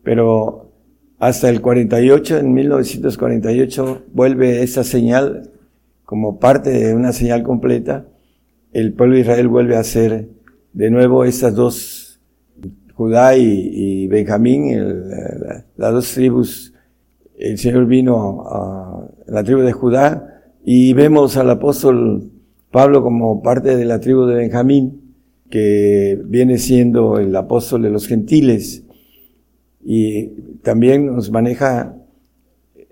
Pero hasta el 48, en 1948, vuelve esa señal como parte de una señal completa. El pueblo de Israel vuelve a ser de nuevo estas dos Judá y, Benjamín, las dos tribus, el Señor vino a, la tribu de Judá y vemos al apóstol Pablo como parte de la tribu de Benjamín, que viene siendo el apóstol de los gentiles. Y también nos maneja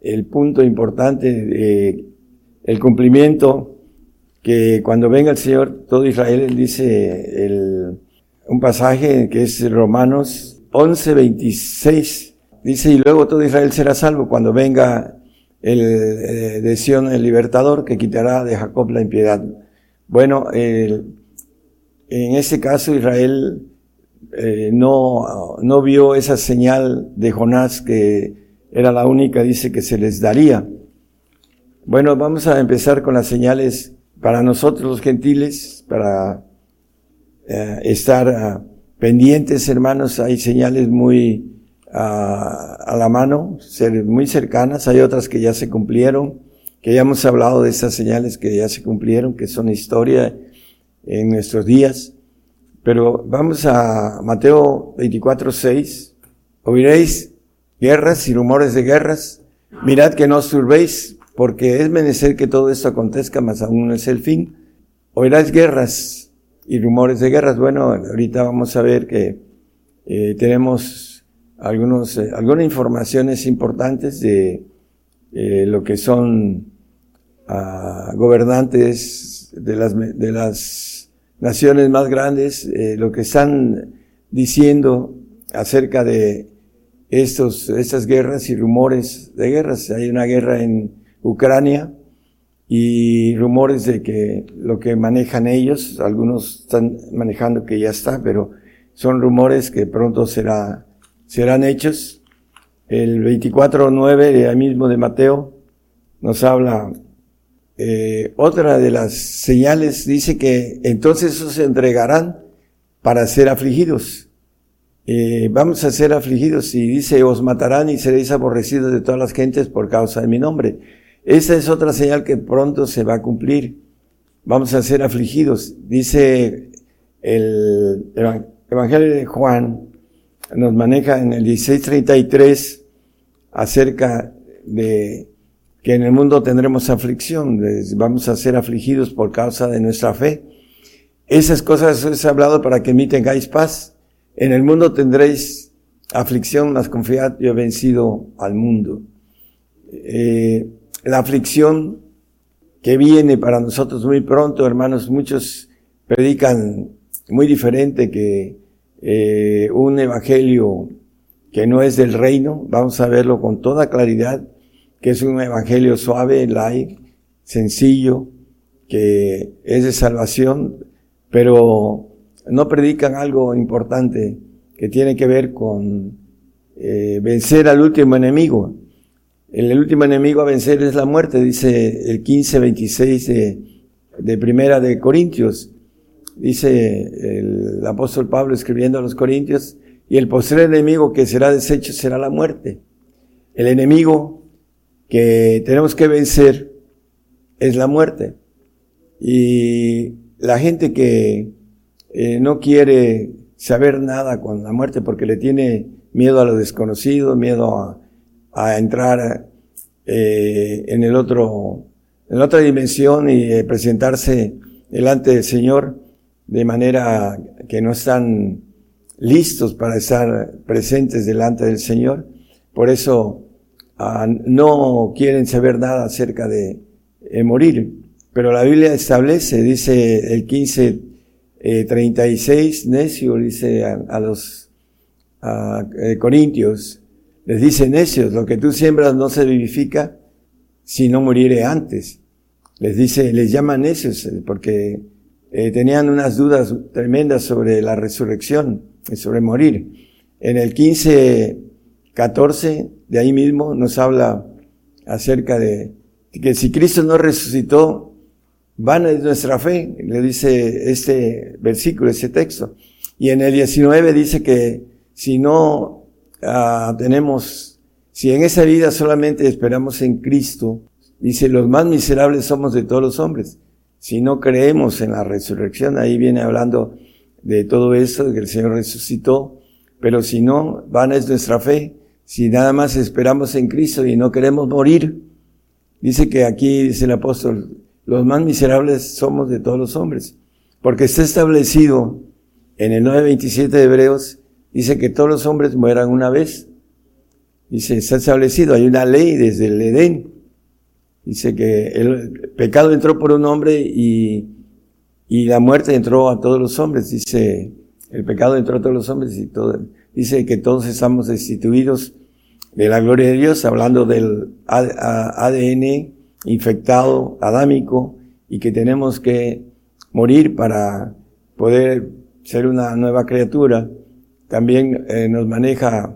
el punto importante de el cumplimiento que cuando venga el Señor, todo Israel, dice el un pasaje que es Romanos 11, 26. Dice, y luego todo Israel será salvo cuando venga el eh, de Sion el libertador que quitará de Jacob la impiedad. Bueno, en ese caso Israel eh, no, no vio esa señal de Jonás que era la única, dice que se les daría. Bueno, vamos a empezar con las señales para nosotros los gentiles, para eh, estar ah, pendientes, hermanos. Hay señales muy ah, a la mano, ser muy cercanas. Hay otras que ya se cumplieron, que ya hemos hablado de esas señales que ya se cumplieron, que son historia en nuestros días. Pero vamos a Mateo 24, 6. Oiréis guerras y rumores de guerras. Mirad que no os turbéis, porque es menester que todo esto acontezca, mas aún no es el fin. Oiréis guerras y rumores de guerras. Bueno, ahorita vamos a ver que eh, tenemos algunos, eh, algunas informaciones importantes de eh, lo que son ah, gobernantes de las, de las naciones más grandes, lo que están diciendo acerca de estos, estas guerras y rumores de guerras. Hay una guerra en Ucrania, y rumores de que lo que manejan ellos, algunos están manejando que ya está, pero son rumores que pronto será, serán hechos. El 24.9 de ahí mismo de Mateo nos habla eh, otra de las señales, dice que entonces esos se entregarán para ser afligidos. Eh, vamos a ser afligidos y dice, os matarán y seréis aborrecidos de todas las gentes por causa de mi nombre. Esa es otra señal que pronto se va a cumplir. Vamos a ser afligidos. Dice el Evangelio de Juan, nos maneja en el 1633 acerca de que en el mundo tendremos aflicción, vamos a ser afligidos por causa de nuestra fe. Esas cosas es hablado para que mí tengáis paz. En el mundo tendréis aflicción, mas confiad, yo he vencido al mundo. Eh, la aflicción que viene para nosotros muy pronto, hermanos, muchos predican muy diferente que eh, un evangelio que no es del reino, vamos a verlo con toda claridad, que es un evangelio suave, light, sencillo, que es de salvación, pero no predican algo importante que tiene que ver con eh, vencer al último enemigo. El último enemigo a vencer es la muerte, dice el 15, 26 de, Primera de Corintios. Dice el apóstol Pablo escribiendo a los Corintios, y el postre enemigo que será deshecho será la muerte. El enemigo que tenemos que vencer es la muerte. Y la gente que eh, no quiere saber nada con la muerte porque le tiene miedo a lo desconocido, miedo a, a entrar eh, en el otro, en otra dimensión y eh, presentarse delante del Señor de manera que no están listos para estar presentes delante del Señor. Por eso ah, no quieren saber nada acerca de morir. Pero la Biblia establece, dice el 15, 36, eh, necio, dice a, los corintios, les dice necios, lo que tú siembras no se vivifica si no muriere antes. Les dice, les llama necios eh, porque eh, tenían unas dudas tremendas sobre la resurrección, sobre morir. En el 15, 14, de ahí mismo nos habla acerca de que si Cristo no resucitó, vana es nuestra fe, le dice este versículo, ese texto. Y en el 19 dice que si no ah, tenemos, si en esa vida solamente esperamos en Cristo, dice, los más miserables somos de todos los hombres. Si no creemos en la resurrección, ahí viene hablando de todo eso, de que el Señor resucitó, pero si no, vana es nuestra fe. Si nada más esperamos en Cristo y no queremos morir, dice que aquí, dice el apóstol, los más miserables somos de todos los hombres, porque está establecido en el 9.27 de Hebreos, dice que todos los hombres mueran una vez. Dice, está establecido, hay una ley desde el Edén. Dice que el pecado entró por un hombre y, y la muerte entró a todos los hombres. Dice, el pecado entró a todos los hombres y todo, dice que todos estamos destituidos de la gloria de Dios, hablando del ADN infectado, adámico, y que tenemos que morir para poder ser una nueva criatura. También eh, nos maneja,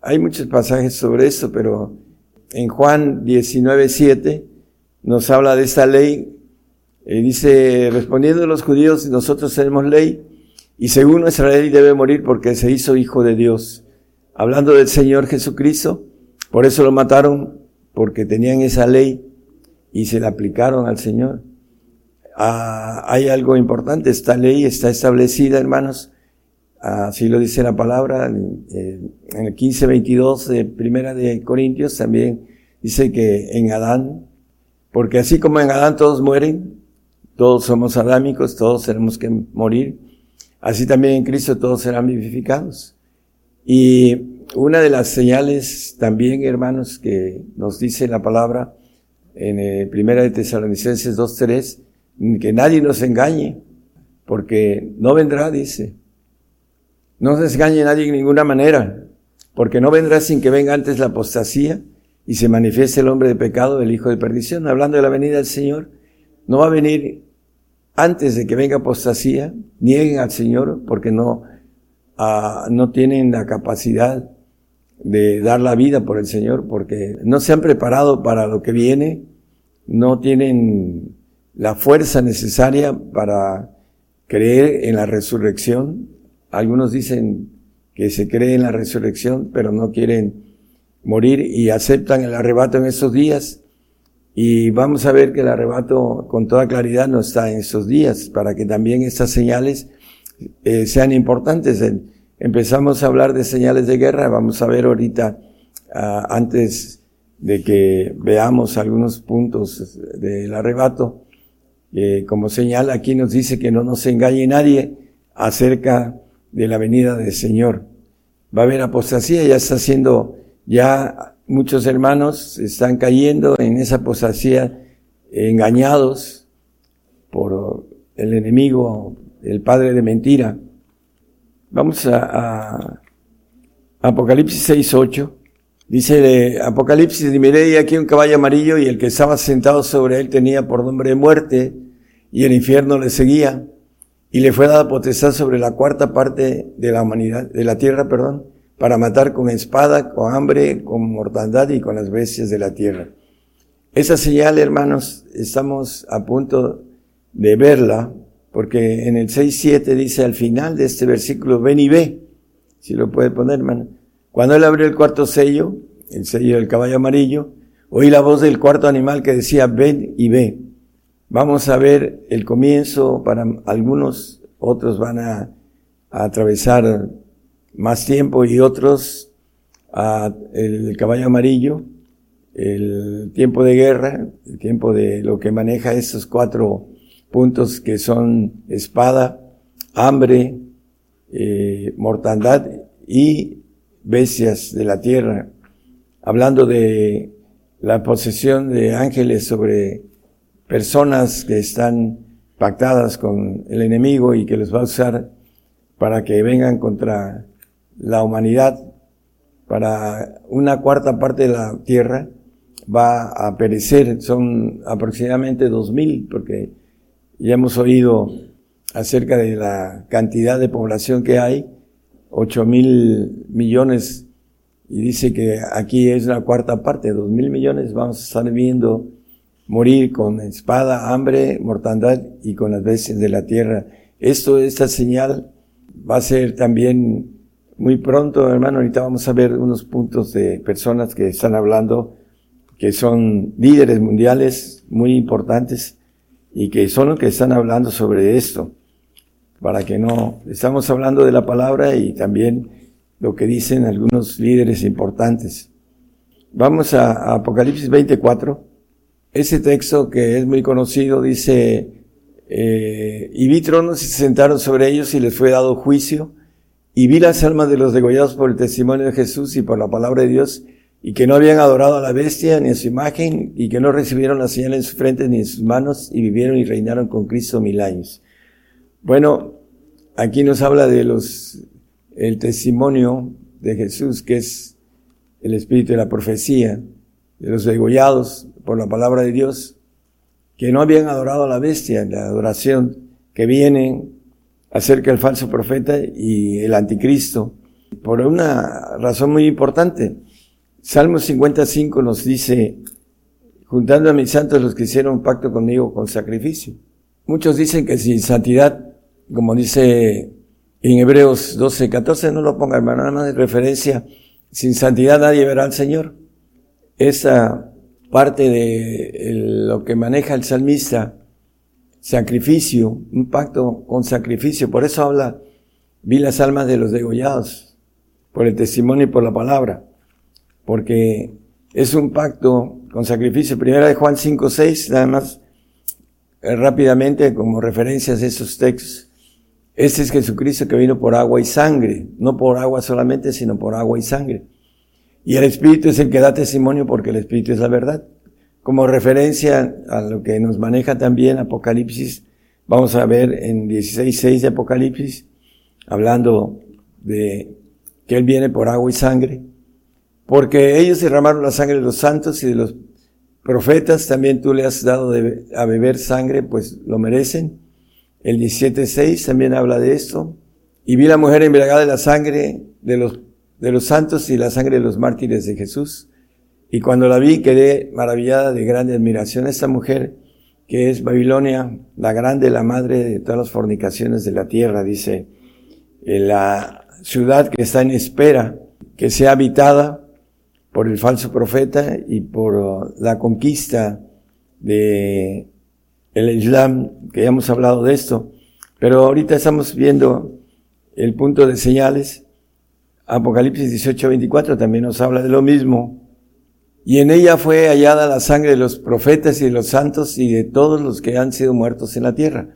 hay muchos pasajes sobre eso, pero en Juan 19.7 nos habla de esta ley. y eh, dice, respondiendo a los judíos, nosotros tenemos ley, y según nuestra ley debe morir porque se hizo hijo de Dios. Hablando del Señor Jesucristo, por eso lo mataron, porque tenían esa ley y se la aplicaron al Señor. Ah, hay algo importante, esta ley está establecida, hermanos, así lo dice la palabra, en, el 15-22 de Primera de Corintios también dice que en Adán, porque así como en Adán todos mueren, todos somos adámicos, todos tenemos que morir, así también en Cristo todos serán vivificados. Y una de las señales también, hermanos, que nos dice la palabra en eh, Primera de Tesalonicenses 2.3, que nadie nos engañe, porque no vendrá, dice. No se engañe nadie en ninguna manera, porque no vendrá sin que venga antes la apostasía y se manifieste el hombre de pecado, el hijo de perdición. Hablando de la venida del Señor, no va a venir antes de que venga apostasía, nieguen al Señor porque no, ah, no tienen la capacidad de dar la vida por el Señor, porque no se han preparado para lo que viene, no tienen la fuerza necesaria para creer en la resurrección. Algunos dicen que se cree en la resurrección, pero no quieren morir y aceptan el arrebato en esos días. Y vamos a ver que el arrebato con toda claridad no está en esos días, para que también estas señales eh, sean importantes. Empezamos a hablar de señales de guerra, vamos a ver ahorita, ah, antes de que veamos algunos puntos del arrebato, como señal aquí nos dice que no nos engañe nadie acerca de la venida del Señor. Va a haber apostasía, ya está haciendo, ya muchos hermanos están cayendo en esa apostasía engañados por el enemigo, el padre de mentira. Vamos a, a Apocalipsis 6.8. Dice de Apocalipsis, y miré aquí un caballo amarillo y el que estaba sentado sobre él tenía por nombre muerte y el infierno le seguía y le fue dada potestad sobre la cuarta parte de la humanidad, de la tierra, perdón, para matar con espada, con hambre, con mortandad y con las bestias de la tierra. Esa señal, hermanos, estamos a punto de verla, porque en el 6.7 dice al final de este versículo, ven y ve, si lo puede poner, hermano. Cuando él abrió el cuarto sello, el sello del caballo amarillo, oí la voz del cuarto animal que decía, ven y ve. Vamos a ver el comienzo, para algunos, otros van a, atravesar más tiempo y otros a el caballo amarillo, el tiempo de guerra, el tiempo de lo que maneja esos cuatro puntos que son espada, hambre, eh, mortandad y bestias de la tierra, hablando de la posesión de ángeles sobre personas que están pactadas con el enemigo y que los va a usar para que vengan contra la humanidad, para una cuarta parte de la tierra va a perecer, son aproximadamente dos mil, porque ya hemos oído acerca de la cantidad de población que hay, 8 mil millones y dice que aquí es la cuarta parte, dos mil millones, vamos a estar viendo morir con espada, hambre, mortandad y con las bestias de la tierra. Esto, esta señal va a ser también muy pronto, hermano. Ahorita vamos a ver unos puntos de personas que están hablando, que son líderes mundiales muy importantes y que son los que están hablando sobre esto. Para que no, estamos hablando de la palabra y también lo que dicen algunos líderes importantes. Vamos a, Apocalipsis 24. Ese texto que es muy conocido dice, eh, y vi tronos y se sentaron sobre ellos y les fue dado juicio, y vi las almas de los degollados por el testimonio de Jesús y por la palabra de Dios, y que no habían adorado a la bestia ni a su imagen, y que no recibieron la señal en sus frentes ni en sus manos, y vivieron y reinaron con Cristo mil años. Bueno, aquí nos habla de los el testimonio de Jesús, que es el espíritu de la profecía, de los degollados por la palabra de Dios, que no habían adorado a la bestia, la adoración que viene acerca del falso profeta y el anticristo, por una razón muy importante. Salmo 55 nos dice, juntando a mis santos los que hicieron pacto conmigo con sacrificio. Muchos dicen que sin santidad, como dice en Hebreos 12, 14, no lo ponga hermano, nada más de referencia, sin santidad nadie verá al Señor. Esa parte de lo que maneja el salmista, sacrificio, un pacto con sacrificio, por eso habla, vi las almas de los degollados, por el testimonio y por la palabra, porque es un pacto con sacrificio. Primera de Juan 5, 6, nada más eh, rápidamente como referencias a esos textos. Este es Jesucristo que vino por agua y sangre, no por agua solamente, sino por agua y sangre. Y el Espíritu es el que da testimonio porque el Espíritu es la verdad. Como referencia a lo que nos maneja también Apocalipsis, vamos a ver en 16.6 de Apocalipsis, hablando de que Él viene por agua y sangre, porque ellos derramaron la sangre de los santos y de los profetas, también tú le has dado a beber sangre, pues lo merecen. El 17.6 también habla de esto. Y vi la mujer embriagada de la sangre de los, de los santos y la sangre de los mártires de Jesús. Y cuando la vi quedé maravillada de grande admiración. Esta mujer que es Babilonia, la grande, la madre de todas las fornicaciones de la tierra, dice, la ciudad que está en espera, que sea habitada por el falso profeta y por la conquista de el Islam, que ya hemos hablado de esto, pero ahorita estamos viendo el punto de señales. Apocalipsis 18, 24 también nos habla de lo mismo. Y en ella fue hallada la sangre de los profetas y de los santos y de todos los que han sido muertos en la tierra.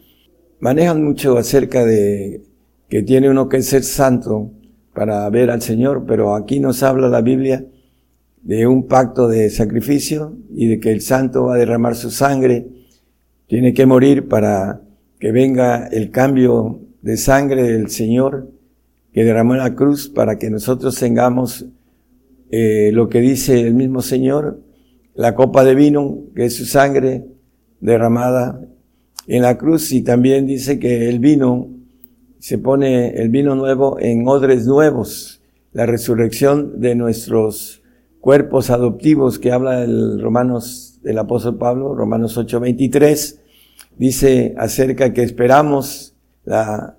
Manejan mucho acerca de que tiene uno que ser santo para ver al Señor, pero aquí nos habla la Biblia de un pacto de sacrificio y de que el santo va a derramar su sangre tiene que morir para que venga el cambio de sangre del Señor que derramó en la cruz para que nosotros tengamos eh, lo que dice el mismo Señor, la copa de vino, que es su sangre derramada en la cruz, y también dice que el vino, se pone el vino nuevo en odres nuevos, la resurrección de nuestros cuerpos adoptivos que habla el Romanos del apóstol Pablo, Romanos 8:23, dice acerca que esperamos la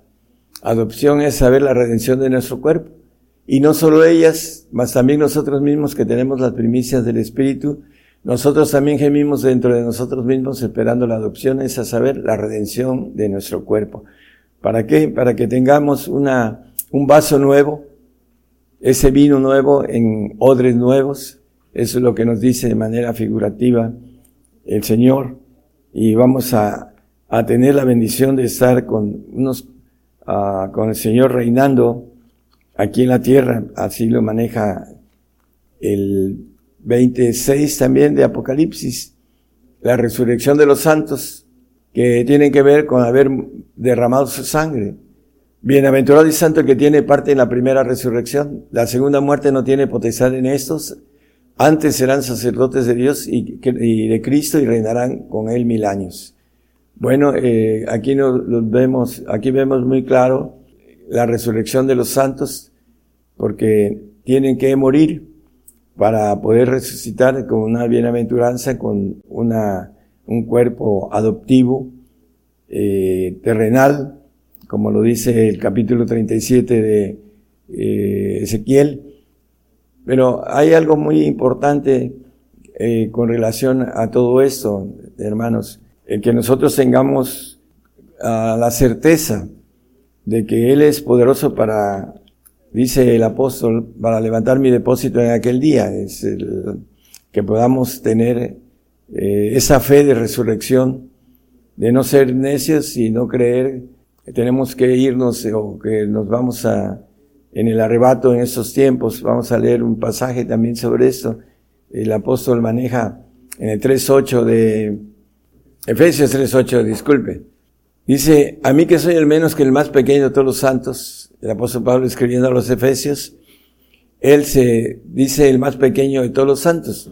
adopción es saber la redención de nuestro cuerpo. Y no solo ellas, mas también nosotros mismos que tenemos las primicias del Espíritu, nosotros también gemimos dentro de nosotros mismos esperando la adopción, es a saber la redención de nuestro cuerpo. ¿Para qué? Para que tengamos una, un vaso nuevo, ese vino nuevo en odres nuevos, eso es lo que nos dice de manera figurativa el Señor. Y vamos a, a tener la bendición de estar con unos, uh, con el Señor reinando aquí en la tierra. Así lo maneja el 26 también de Apocalipsis. La resurrección de los santos que tienen que ver con haber derramado su sangre. Bienaventurado y santo que tiene parte en la primera resurrección. La segunda muerte no tiene potestad en estos, antes serán sacerdotes de Dios y, de Cristo y reinarán con Él mil años. Bueno, eh, aquí nos, vemos, aquí vemos muy claro la resurrección de los santos, porque tienen que morir para poder resucitar con una bienaventuranza, con una, un cuerpo adoptivo, eh, terrenal, como lo dice el capítulo 37 de eh, Ezequiel. Pero hay algo muy importante eh, con relación a todo esto, hermanos, el que nosotros tengamos ah, la certeza de que Él es poderoso para, dice el apóstol, para levantar mi depósito en aquel día, es el, que podamos tener eh, esa fe de resurrección, de no ser necios y no creer que tenemos que irnos o que nos vamos a, en el arrebato en estos tiempos, vamos a leer un pasaje también sobre esto, el apóstol maneja en el 3.8 de Efesios 3.8, disculpe. Dice, a mí que soy el menos que el más pequeño de todos los santos, el apóstol Pablo escribiendo a los Efesios, él se dice el más pequeño de todos los santos.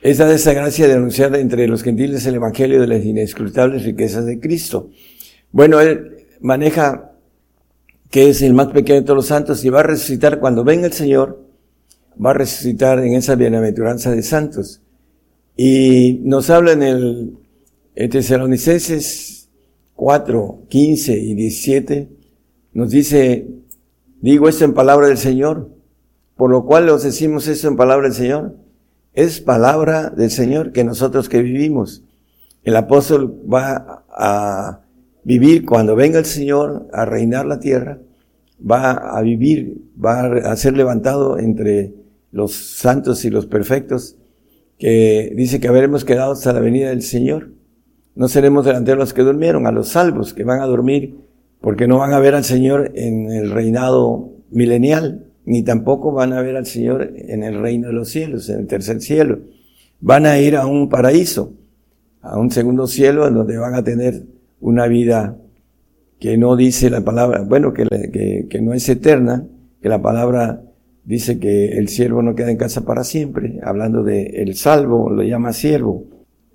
Esa gracia de anunciar entre los gentiles el evangelio de las inescrutables riquezas de Cristo. Bueno, él maneja que es el más pequeño de todos los santos y va a resucitar cuando venga el Señor va a resucitar en esa bienaventuranza de santos. Y nos habla en el Tesalonicenses 4, 15 y 17, nos dice, digo esto en palabra del Señor, por lo cual os decimos esto en palabra del Señor. Es palabra del Señor que nosotros que vivimos. El apóstol va a vivir cuando venga el Señor a reinar la tierra, va a vivir, va a ser levantado entre los santos y los perfectos, que dice que habremos quedado hasta la venida del Señor. No seremos delante de los que durmieron, a los salvos que van a dormir, porque no van a ver al Señor en el reinado milenial, ni tampoco van a ver al Señor en el reino de los cielos, en el tercer cielo. Van a ir a un paraíso, a un segundo cielo, en donde van a tener una vida que no dice la palabra, bueno, que, que, que no es eterna, que la palabra dice que el siervo no queda en casa para siempre, hablando de el salvo, lo llama siervo,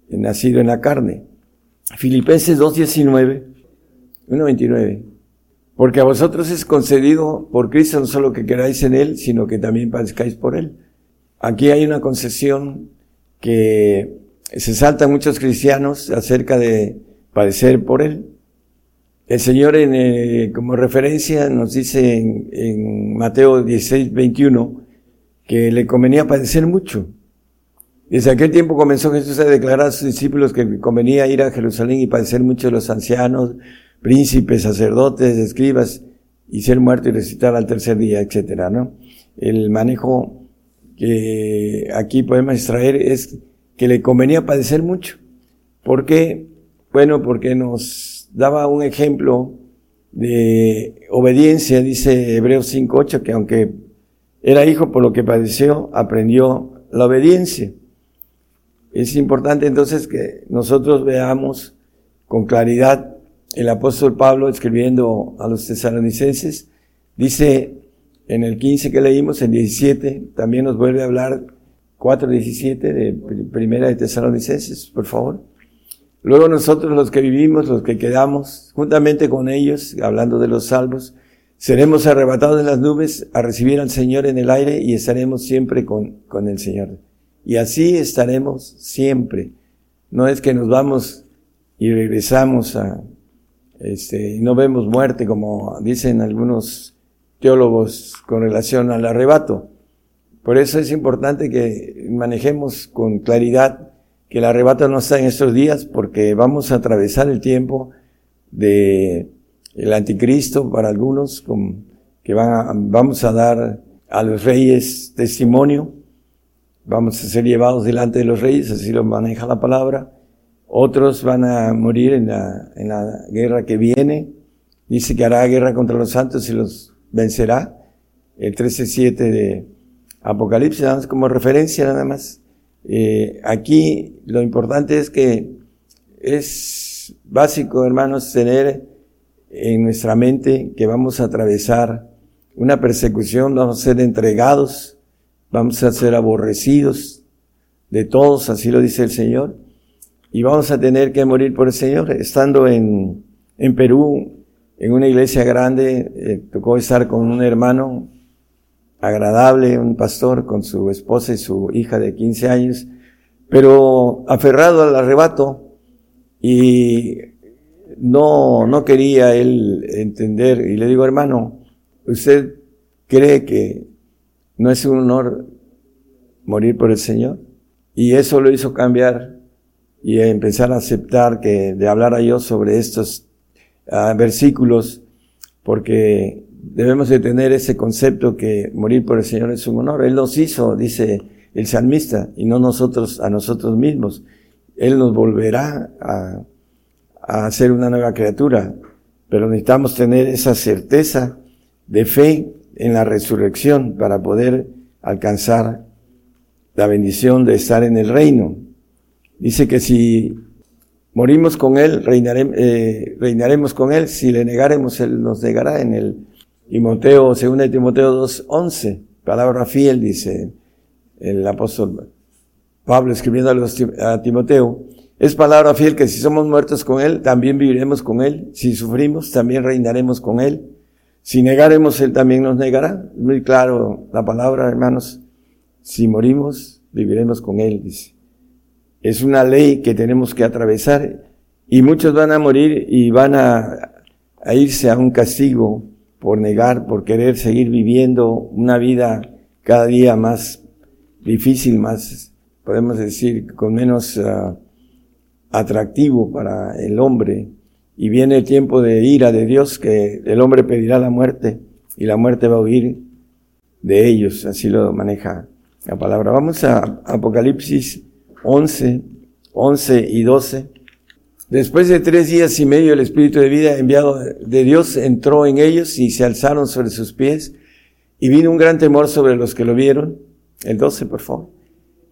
nacido en la carne. Filipenses 2.19, 1.29. Porque a vosotros es concedido por Cristo no solo que queráis en Él, sino que también padezcáis por Él. Aquí hay una concesión que se saltan muchos cristianos acerca de padecer por Él. El Señor, en, eh, como referencia, nos dice en, Mateo 16, 21, que le convenía padecer mucho. Desde aquel tiempo comenzó Jesús a declarar a sus discípulos que convenía ir a Jerusalén y padecer mucho de los ancianos, príncipes, sacerdotes, escribas, y ser muerto y resucitar al tercer día, etcétera, ¿no? El manejo que aquí podemos extraer es que le convenía padecer mucho. ¿Por qué? Bueno, porque nos daba un ejemplo de obediencia, dice Hebreos 5.8, que aunque era hijo por lo que padeció, aprendió la obediencia. Es importante entonces que nosotros veamos con claridad el apóstol Pablo escribiendo a los tesalonicenses, dice en el 15 que leímos, en 17, también nos vuelve a hablar 4.17 de primera de tesalonicenses, por favor. Luego nosotros los que vivimos, los que quedamos, juntamente con ellos, hablando de los salvos, seremos arrebatados en las nubes a recibir al Señor en el aire y estaremos siempre con, con el Señor. Y así estaremos siempre. No es que nos vamos y regresamos a, este, no vemos muerte como dicen algunos teólogos con relación al arrebato. Por eso es importante que manejemos con claridad que el arrebato no está en estos días porque vamos a atravesar el tiempo de el anticristo para algunos, que van a, vamos a dar a los reyes testimonio, vamos a ser llevados delante de los reyes, así lo maneja la palabra. Otros van a morir en la, en la guerra que viene. Dice que hará guerra contra los santos y los vencerá. El 13.7 de Apocalipsis, nada más como referencia nada más. Eh, aquí lo importante es que es básico, hermanos, tener en nuestra mente que vamos a atravesar una persecución, vamos a ser entregados, vamos a ser aborrecidos de todos, así lo dice el Señor, y vamos a tener que morir por el Señor. Estando en, en Perú, en una iglesia grande, eh, tocó estar con un hermano agradable, un pastor con su esposa y su hija de 15 años, pero aferrado al arrebato y no, no quería él entender. Y le digo, hermano, ¿usted cree que no es un honor morir por el Señor? Y eso lo hizo cambiar y empezar a aceptar que de hablar a yo sobre estos uh, versículos, porque debemos de tener ese concepto que morir por el Señor es un honor. Él nos hizo, dice el salmista, y no nosotros a nosotros mismos. Él nos volverá a, a ser una nueva criatura, pero necesitamos tener esa certeza de fe en la resurrección para poder alcanzar la bendición de estar en el reino. Dice que si morimos con Él, reinaremos, eh, reinaremos con Él, si le negaremos, Él nos negará en el Timoteo, según Timoteo 2.11, palabra fiel, dice el apóstol Pablo escribiendo a Timoteo, es palabra fiel que si somos muertos con Él, también viviremos con Él, si sufrimos, también reinaremos con Él, si negaremos, Él también nos negará. Es muy claro la palabra, hermanos, si morimos, viviremos con Él, dice. Es una ley que tenemos que atravesar y muchos van a morir y van a, irse a un castigo por negar, por querer seguir viviendo una vida cada día más difícil, más, podemos decir, con menos ah, atractivo para el hombre. Y viene el tiempo de ira de Dios que el hombre pedirá la muerte y la muerte va a huir de ellos. Así lo maneja la palabra. Vamos a Apocalipsis 11, 11 y 12. Después de tres días y medio el Espíritu de vida enviado de Dios entró en ellos y se alzaron sobre sus pies y vino un gran temor sobre los que lo vieron. El 12, por favor.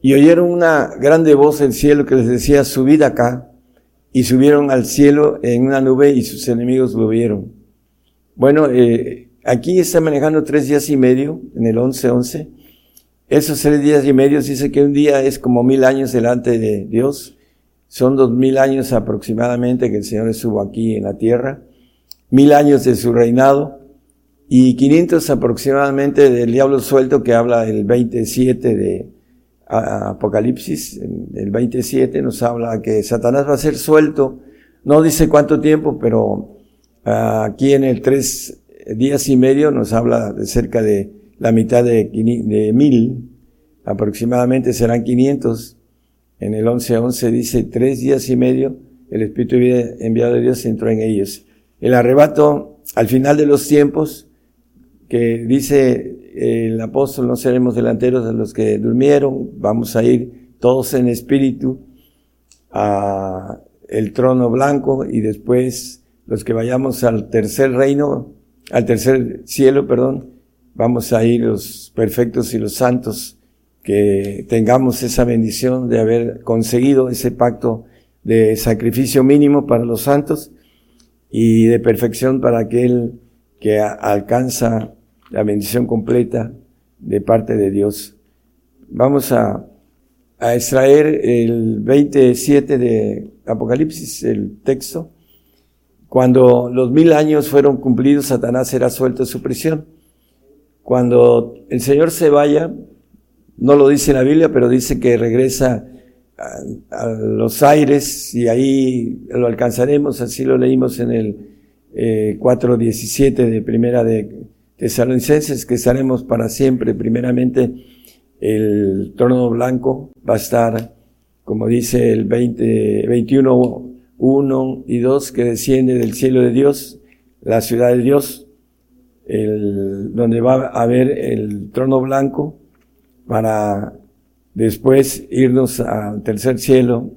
Y oyeron una grande voz del cielo que les decía, subid acá. Y subieron al cielo en una nube y sus enemigos lo vieron. Bueno, eh, aquí está manejando tres días y medio, en el 11, 11. Esos tres días y medio dice que un día es como mil años delante de Dios. Son dos mil años aproximadamente que el Señor estuvo aquí en la tierra. Mil años de su reinado. Y 500 aproximadamente del diablo suelto que habla el 27 de Apocalipsis. El 27 nos habla que Satanás va a ser suelto. No dice cuánto tiempo, pero ah, aquí en el tres días y medio nos habla de cerca de la mitad de, mil, aproximadamente serán 500. En el 11.11 dice, tres días y medio, el Espíritu enviado de Dios entró en ellos. El arrebato al final de los tiempos, que dice el apóstol, no seremos delanteros de los que durmieron, vamos a ir todos en espíritu a el trono blanco y después los que vayamos al tercer reino, al tercer cielo, perdón, vamos a ir los perfectos y los santos, que tengamos esa bendición de haber conseguido ese pacto de sacrificio mínimo para los santos y de perfección para aquel que alcanza la bendición completa de parte de Dios. Vamos a, a extraer el 27 de Apocalipsis, el texto. Cuando los mil años fueron cumplidos, Satanás será suelto de su prisión cuando el Señor se vaya, no lo dice la Biblia, pero dice que regresa a, los aires y ahí lo alcanzaremos, así lo leímos en el eh, 4.17 de primera de Tesalonicenses, que estaremos para siempre. Primeramente, el trono blanco va a estar, como dice el 20, 21, 1 y 2, que desciende del cielo de Dios, la ciudad de Dios, el, donde va a haber el trono blanco para después irnos al tercer cielo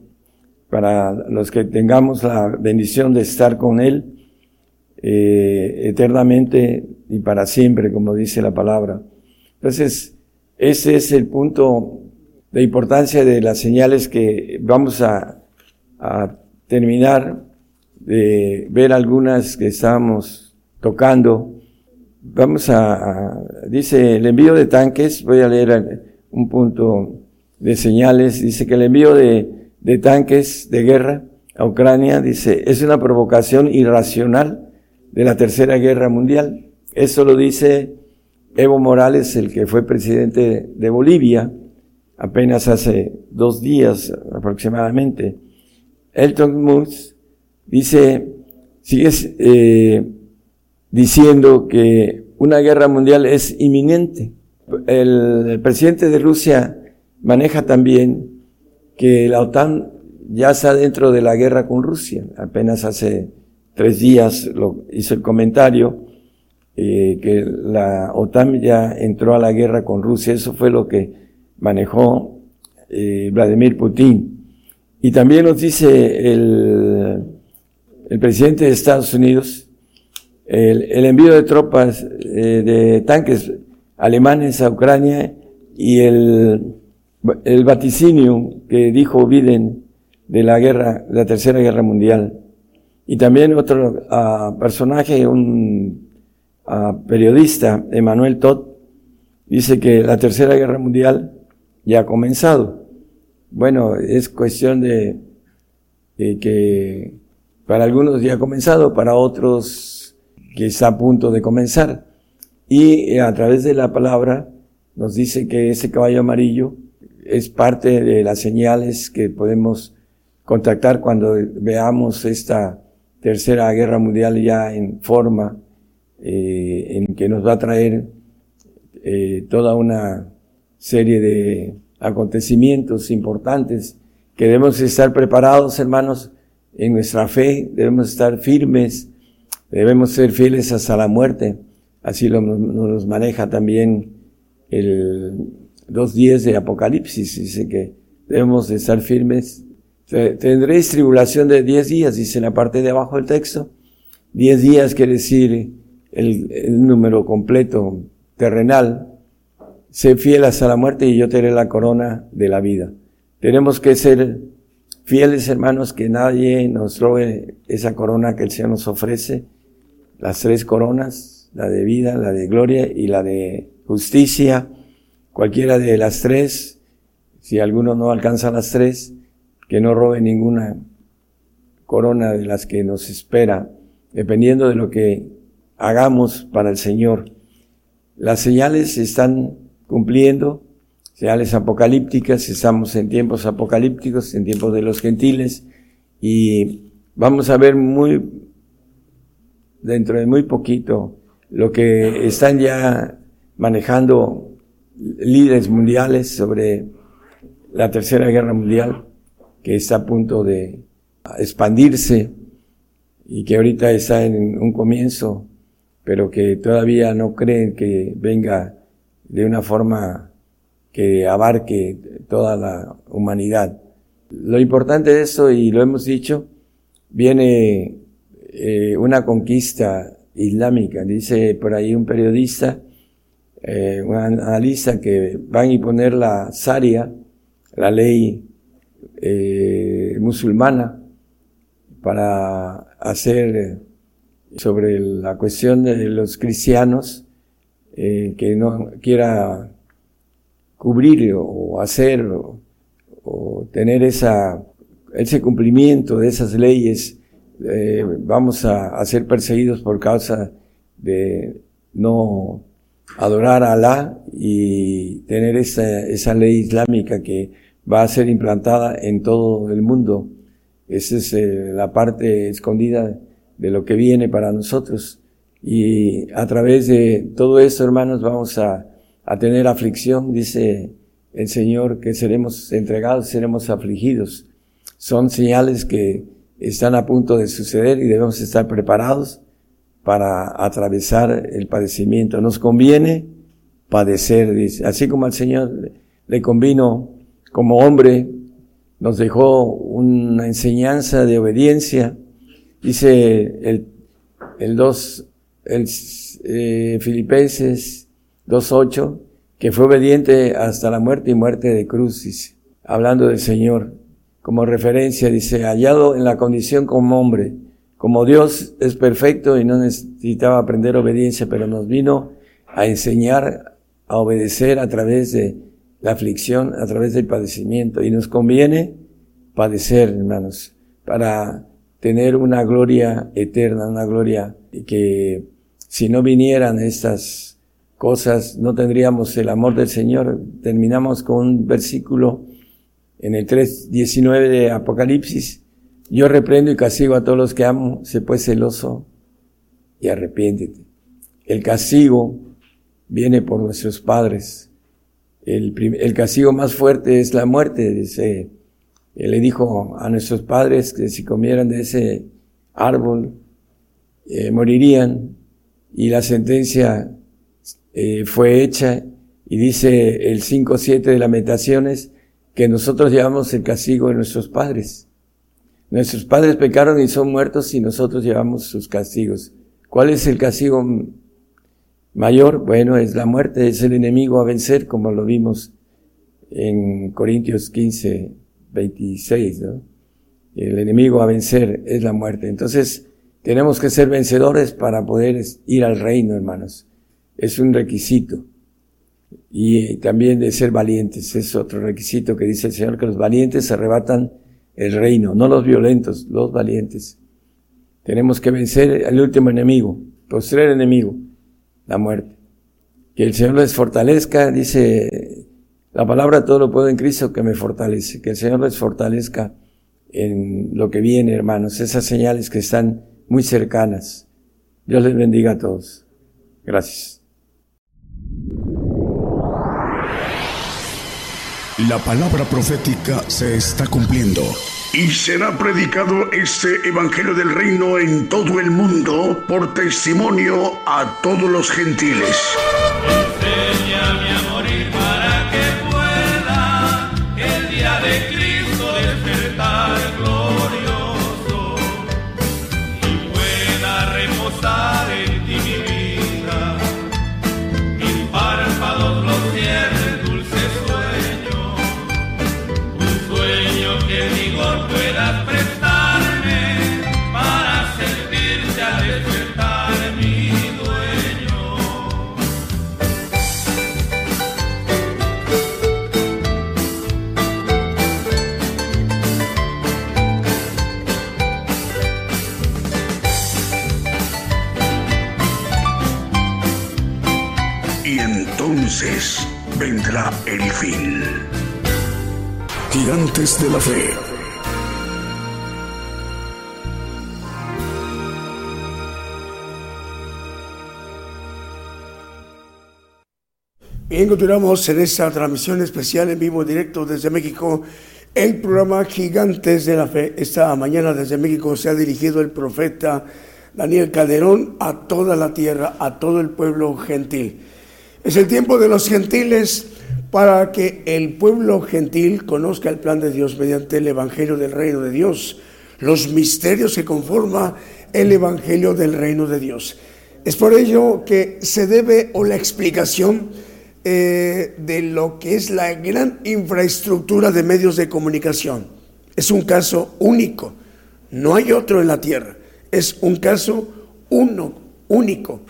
para los que tengamos la bendición de estar con Él eh, eternamente y para siempre, como dice la palabra. Entonces, ese es el punto de importancia de las señales que vamos a, a terminar de ver algunas que estábamos tocando Vamos a, dice el envío de tanques, voy a leer un punto de señales, dice que el envío de, de tanques de guerra a Ucrania, dice, es una provocación irracional de la Tercera Guerra Mundial. Eso lo dice Evo Morales, el que fue presidente de Bolivia, apenas hace dos días aproximadamente. Elton Musk dice, sigue eh, diciendo que una guerra mundial es inminente. el presidente de Rusia maneja también que la OTAN ya está dentro de la guerra con Rusia. Apenas hace tres días lo hizo el comentario eh, que la OTAN ya entró a la guerra con Rusia. Eso fue lo que manejó eh, Vladimir Putin. Y también nos dice el, el presidente de Estados Unidos el, el envío de tropas eh, de tanques alemanes a Ucrania y el, el vaticinio que dijo Biden de la guerra, la tercera guerra mundial. Y también otro uh, personaje, un uh, periodista, Emmanuel Todd, dice que la tercera guerra mundial ya ha comenzado. Bueno, es cuestión de, de que para algunos ya ha comenzado, para otros que está a punto de comenzar. Y a través de la palabra nos dice que ese caballo amarillo es parte de las señales que podemos contactar cuando veamos esta tercera guerra mundial ya en forma, eh, en que nos va a traer eh, toda una serie de acontecimientos importantes que debemos estar preparados, hermanos, en nuestra fe, debemos estar firmes, debemos ser fieles hasta la muerte. Así lo, nos maneja también el 2.10 de Apocalipsis, dice que debemos estar firmes Tendréis tribulación de 10 días, dice en la parte de abajo del texto. 10 días quiere decir el, número completo terrenal. Sé fiel hasta la muerte y yo te la corona de la vida. Tenemos que ser fieles, hermanos, que nadie nos robe esa corona que el Señor nos ofrece. Las tres coronas, la de vida, la de gloria y la de justicia. Cualquiera de las tres, si alguno no alcanza las tres, que no robe ninguna corona de las que nos espera, dependiendo de lo que hagamos para el Señor. Las señales se están cumpliendo, señales apocalípticas, estamos en tiempos apocalípticos, en tiempos de los gentiles, y vamos a ver muy, dentro de muy poquito, lo que están ya manejando líderes mundiales sobre la Tercera Guerra Mundial que está a punto de expandirse y que ahorita está en un comienzo, pero que todavía no creen que venga de una forma que abarque toda la humanidad. Lo importante de esto, y lo hemos dicho, viene eh, una conquista islámica. Dice por ahí un periodista, eh, un analista, que van a imponer la Sharia, la ley eh, musulmana para hacer eh, sobre la cuestión de los cristianos eh, que no quiera cubrir o hacer o, tener esa, ese cumplimiento de esas leyes, vamos a, a, ser perseguidos por causa de no adorar a Alá y tener esa, esa ley islámica que va a ser implantada en todo el mundo. Esa es eh, la parte escondida de lo que viene para nosotros. Y a través de todo esto, hermanos, vamos a, a tener aflicción, dice el Señor, que seremos entregados, seremos afligidos. Son señales que están a punto de suceder y debemos estar preparados para atravesar el padecimiento. Nos conviene padecer, dice. Así como al Señor le convino como hombre, nos dejó una enseñanza de obediencia. Dice el, el 2, el eh, Filipenses 2.8, que fue obediente hasta la muerte y muerte de cruz, hablando del Señor. Como referencia, dice, hallado en la condición como hombre, como Dios es perfecto y no necesitaba aprender obediencia, pero nos vino a enseñar a obedecer a través de la aflicción a través del padecimiento. Y nos conviene padecer, hermanos, para tener una gloria eterna, una gloria que si no vinieran estas cosas no tendríamos el amor del Señor. Terminamos con un versículo en el 3.19 de Apocalipsis. Yo reprendo y castigo a todos los que amo, se pues celoso y arrepiéntete. El castigo viene por nuestros padres. El, el castigo más fuerte es la muerte, dice él le dijo a nuestros padres que si comieran de ese árbol eh, morirían y la sentencia eh, fue hecha y dice el 5.7 de Lamentaciones que nosotros llevamos el castigo de nuestros padres. Nuestros padres pecaron y son muertos y nosotros llevamos sus castigos. ¿Cuál es el castigo mayor? Bueno, es la muerte, es el enemigo a vencer, como lo vimos en Corintios 15, 26, ¿no? El enemigo a vencer es la muerte. Entonces, tenemos que ser vencedores para poder ir al reino, hermanos. Es un requisito. Y también de ser valientes. Es otro requisito que dice el Señor, que los valientes arrebatan el reino, no los violentos, los valientes. Tenemos que vencer al último enemigo, postrer enemigo, la muerte. Que el Señor les fortalezca, dice la palabra todo lo puedo en Cristo que me fortalece. Que el Señor les fortalezca en lo que viene, hermanos. Esas señales que están muy cercanas. Dios les bendiga a todos. Gracias. La palabra profética se está cumpliendo. Y será predicado este Evangelio del Reino en todo el mundo por testimonio a todos los gentiles. Vendrá el fin. Gigantes de la Fe. Bien, continuamos en esta transmisión especial en vivo directo desde México. El programa Gigantes de la Fe. Esta mañana desde México se ha dirigido el profeta Daniel Calderón a toda la tierra, a todo el pueblo gentil. Es el tiempo de los gentiles para que el pueblo gentil conozca el plan de Dios mediante el Evangelio del Reino de Dios, los misterios que conforma el Evangelio del Reino de Dios. Es por ello que se debe o la explicación eh, de lo que es la gran infraestructura de medios de comunicación. Es un caso único, no hay otro en la tierra, es un caso uno, único,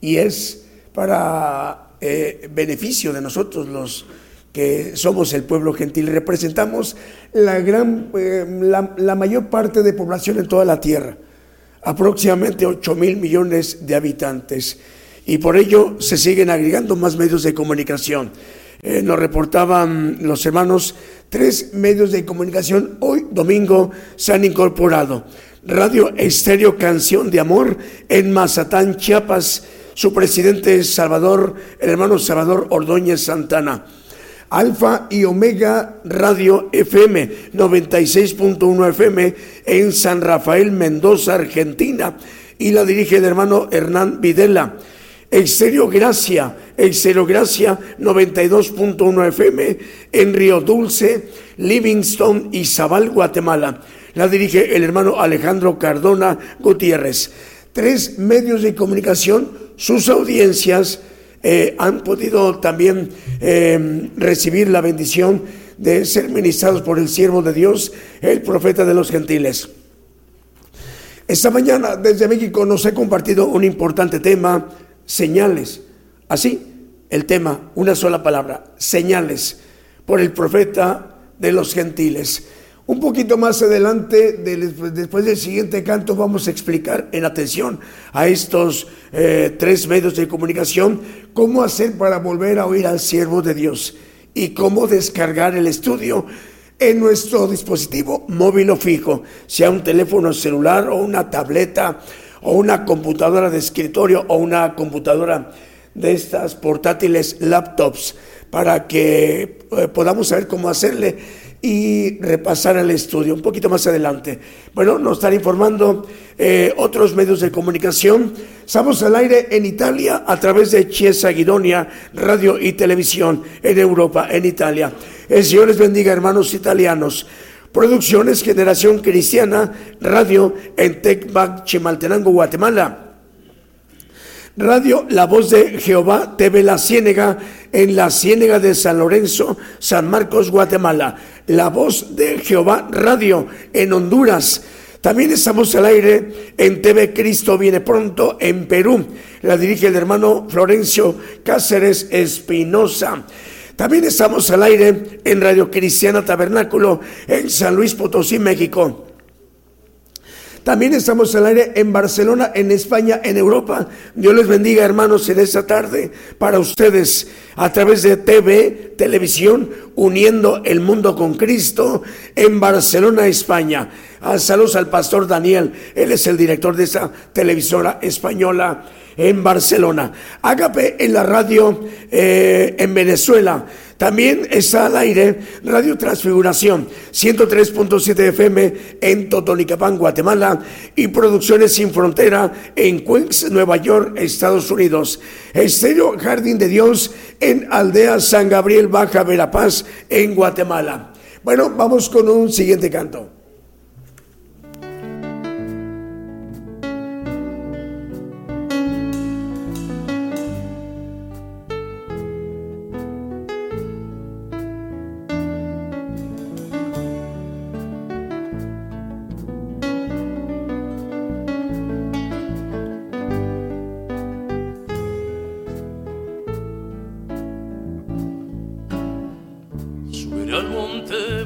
y es para eh, beneficio de nosotros los que somos el pueblo gentil. Representamos la, gran, eh, la, mayor parte de población en toda la tierra, aproximadamente 8 mil millones de habitantes. Y por ello se siguen agregando más medios de comunicación. Eh, nos reportaban los hermanos, tres medios de comunicación hoy domingo se han incorporado. Radio Estéreo Canción de Amor en Mazatán, Chiapas, su presidente es Salvador, el hermano Salvador Ordóñez Santana. Alfa y Omega Radio FM 96.1 FM en San Rafael, Mendoza, Argentina. Y la dirige el hermano Hernán Videla. Exterior Gracia, Exterior Gracia 92.1 FM en Río Dulce, Livingston y Zabal, Guatemala. La dirige el hermano Alejandro Cardona Gutiérrez. Tres medios de comunicación sus audiencias eh, han podido también eh, recibir la bendición de ser ministrados por el siervo de Dios, el profeta de los gentiles. Esta mañana desde México nos he compartido un importante tema, señales. Así, el tema, una sola palabra, señales, por el profeta de los gentiles. Un poquito más adelante, después del siguiente canto, vamos a explicar en atención a estos eh, tres medios de comunicación cómo hacer para volver a oír al siervo de Dios y cómo descargar el estudio en nuestro dispositivo móvil o fijo, sea un teléfono celular o una tableta o una computadora de escritorio o una computadora de estas portátiles laptops para que eh, podamos saber cómo hacerle y repasar el estudio un poquito más adelante. Bueno, nos están informando eh, otros medios de comunicación. Estamos al aire en Italia a través de Chiesa Guidonia, radio y televisión en Europa, en Italia. El Señor les bendiga, hermanos italianos. Producciones Generación Cristiana, radio en Tecbac, Chimaltenango, Guatemala. Radio La Voz de Jehová, TV La Ciénega, en la Ciénega de San Lorenzo, San Marcos, Guatemala. La Voz de Jehová Radio en Honduras. También estamos al aire en TV Cristo Viene Pronto en Perú. La dirige el hermano Florencio Cáceres Espinosa. También estamos al aire en Radio Cristiana Tabernáculo en San Luis Potosí, México. También estamos al aire en Barcelona, en España, en Europa. Dios les bendiga, hermanos, en esta tarde para ustedes a través de TV, televisión, uniendo el mundo con Cristo en Barcelona, España. Ah, saludos al pastor Daniel, él es el director de esa televisora española en Barcelona. Ágape en la radio eh, en Venezuela. También está al aire Radio Transfiguración 103.7 FM en Totonicapán, Guatemala y Producciones Sin Frontera en Queens, Nueva York, Estados Unidos. Estéreo Jardín de Dios en Aldea San Gabriel, Baja Verapaz en Guatemala. Bueno, vamos con un siguiente canto.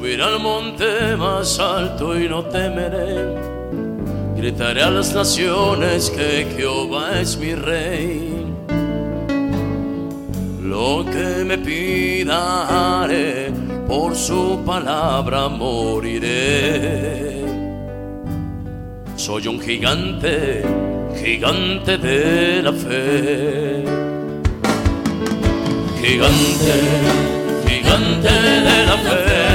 Subiré al monte más alto y no temeré. Gritaré a las naciones que Jehová es mi rey. Lo que me pida por su palabra moriré. Soy un gigante gigante de la fe. Gigante, gigante de la fe.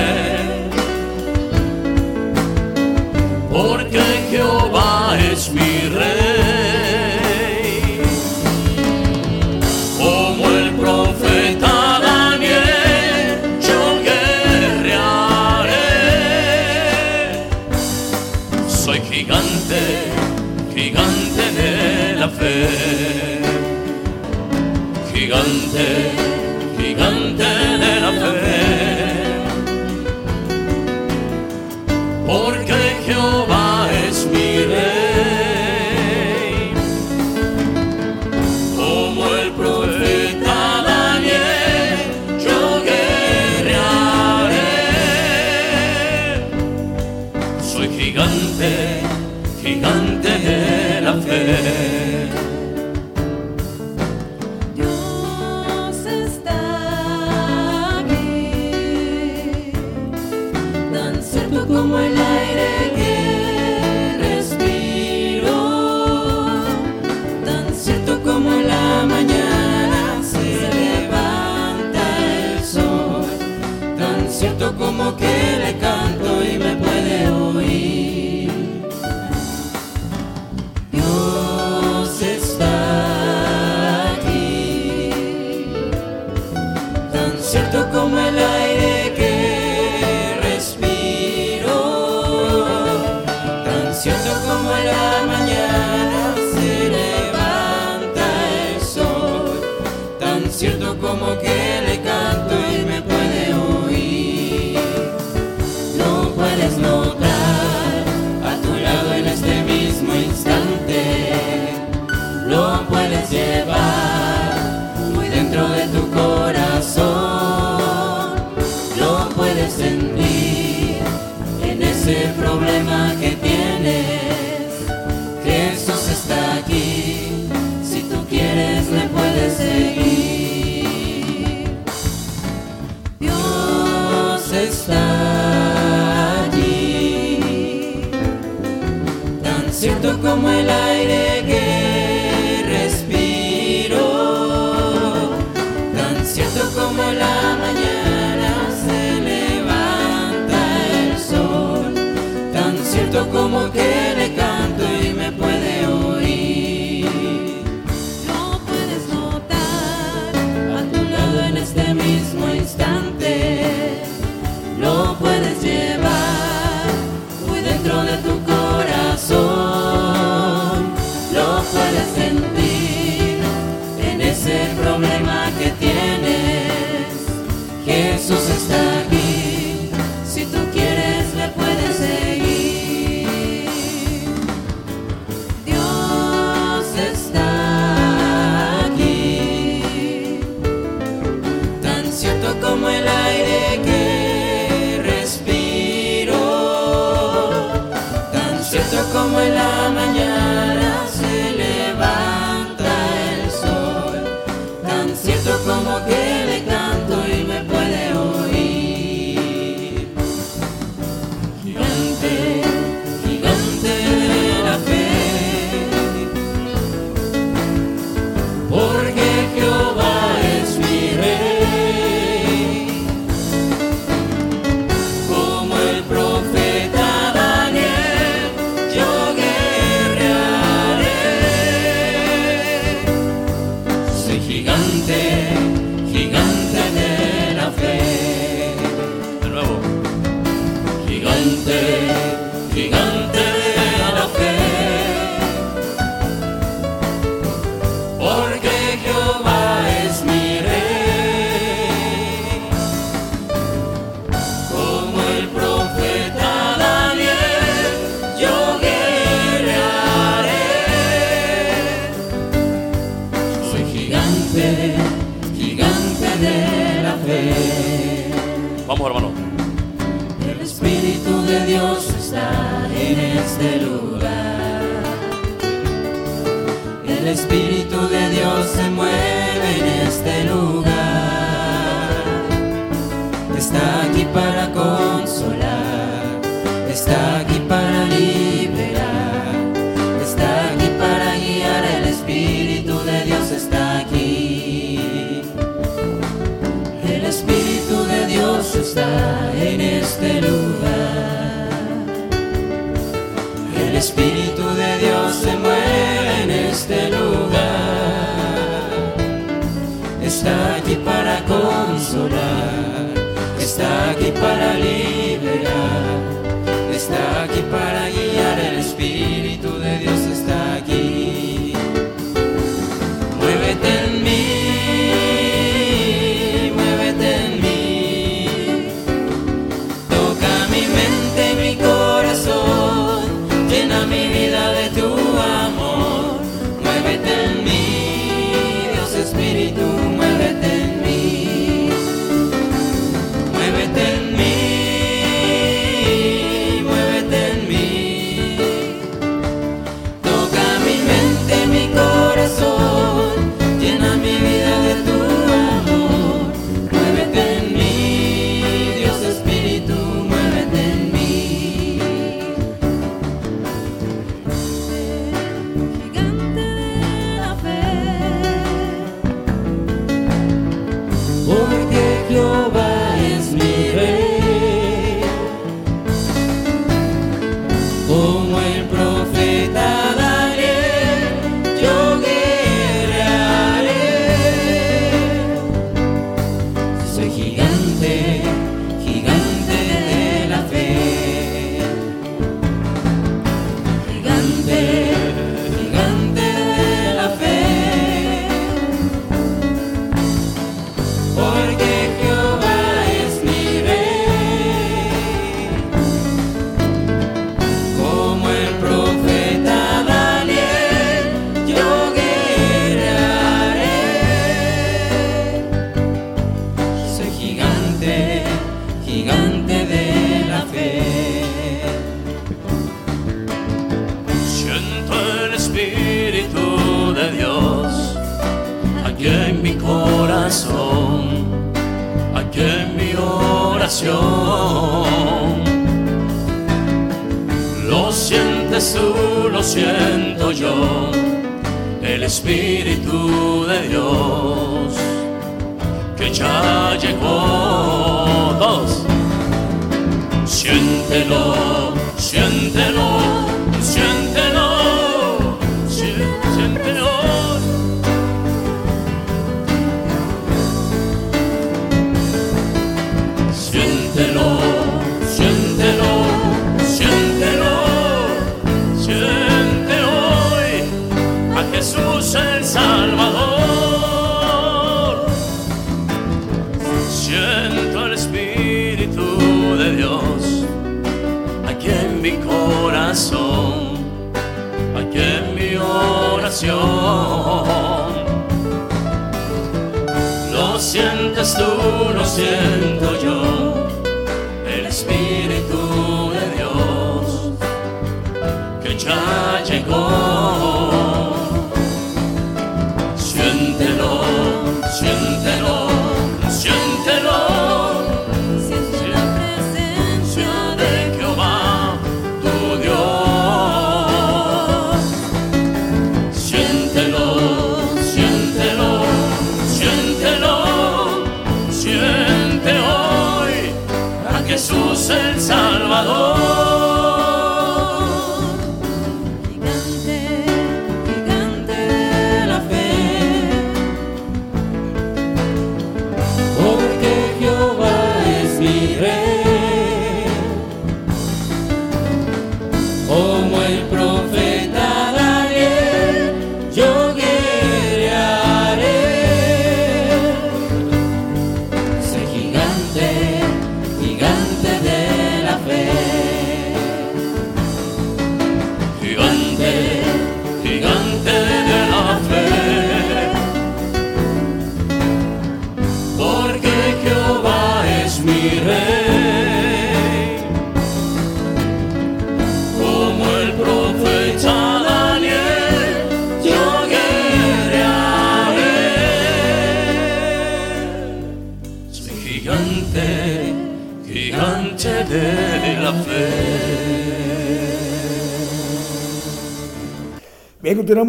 Porque Jehová es mi la Seguir, Dios está allí, tan cierto como el aire que respiro, tan cierto como la mañana se levanta el sol, tan cierto como que le dentro de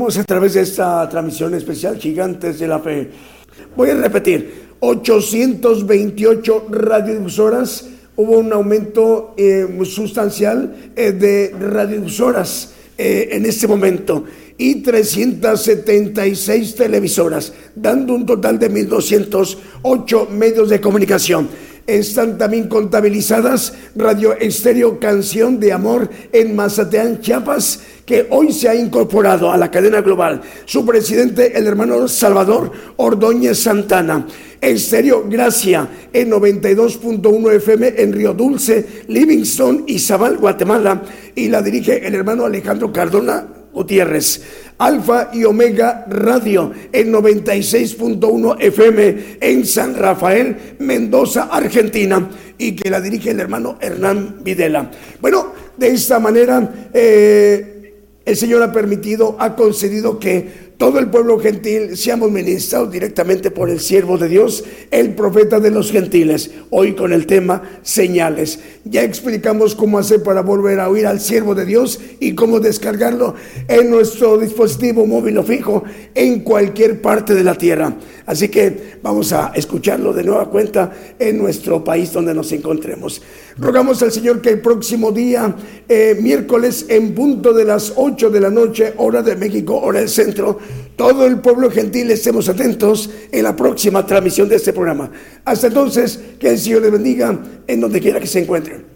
a través de esta transmisión especial Gigantes de la Fe. Voy a repetir, 828 radiodifusoras, hubo un aumento eh, sustancial eh, de radiodifusoras eh, en este momento y 376 televisoras, dando un total de 1.208 medios de comunicación. Están también contabilizadas Radio Estéreo Canción de Amor en Mazatlán, Chiapas, que hoy se ha incorporado a la cadena global. Su presidente, el hermano Salvador Ordóñez Santana. Estéreo Gracia en 92.1 FM en Río Dulce, Livingston y Zabal, Guatemala. Y la dirige el hermano Alejandro Cardona Gutiérrez. Alfa y Omega Radio en 96.1 FM en San Rafael, Mendoza, Argentina, y que la dirige el hermano Hernán Videla. Bueno, de esta manera eh, el Señor ha permitido, ha concedido que todo el pueblo gentil seamos ministrados directamente por el siervo de Dios, el profeta de los gentiles, hoy con el tema señales. Ya explicamos cómo hacer para volver a oír al siervo de Dios y cómo descargarlo en nuestro dispositivo móvil o fijo en cualquier parte de la tierra. Así que vamos a escucharlo de nueva cuenta en nuestro país donde nos encontremos. Rogamos al Señor que el próximo día, eh, miércoles, en punto de las 8 de la noche, hora de México, hora del centro, todo el pueblo gentil estemos atentos en la próxima transmisión de este programa. Hasta entonces, que el Señor les bendiga en donde quiera que se encuentren.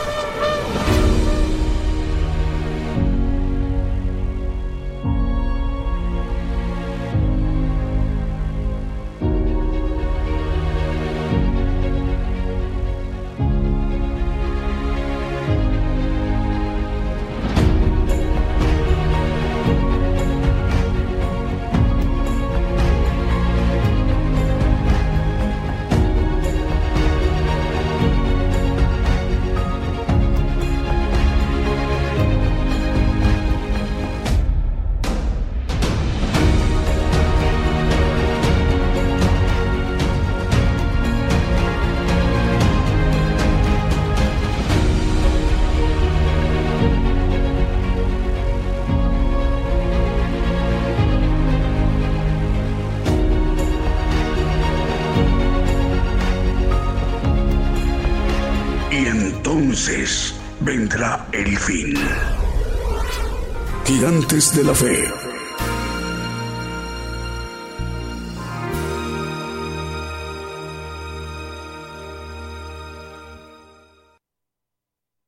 La fe.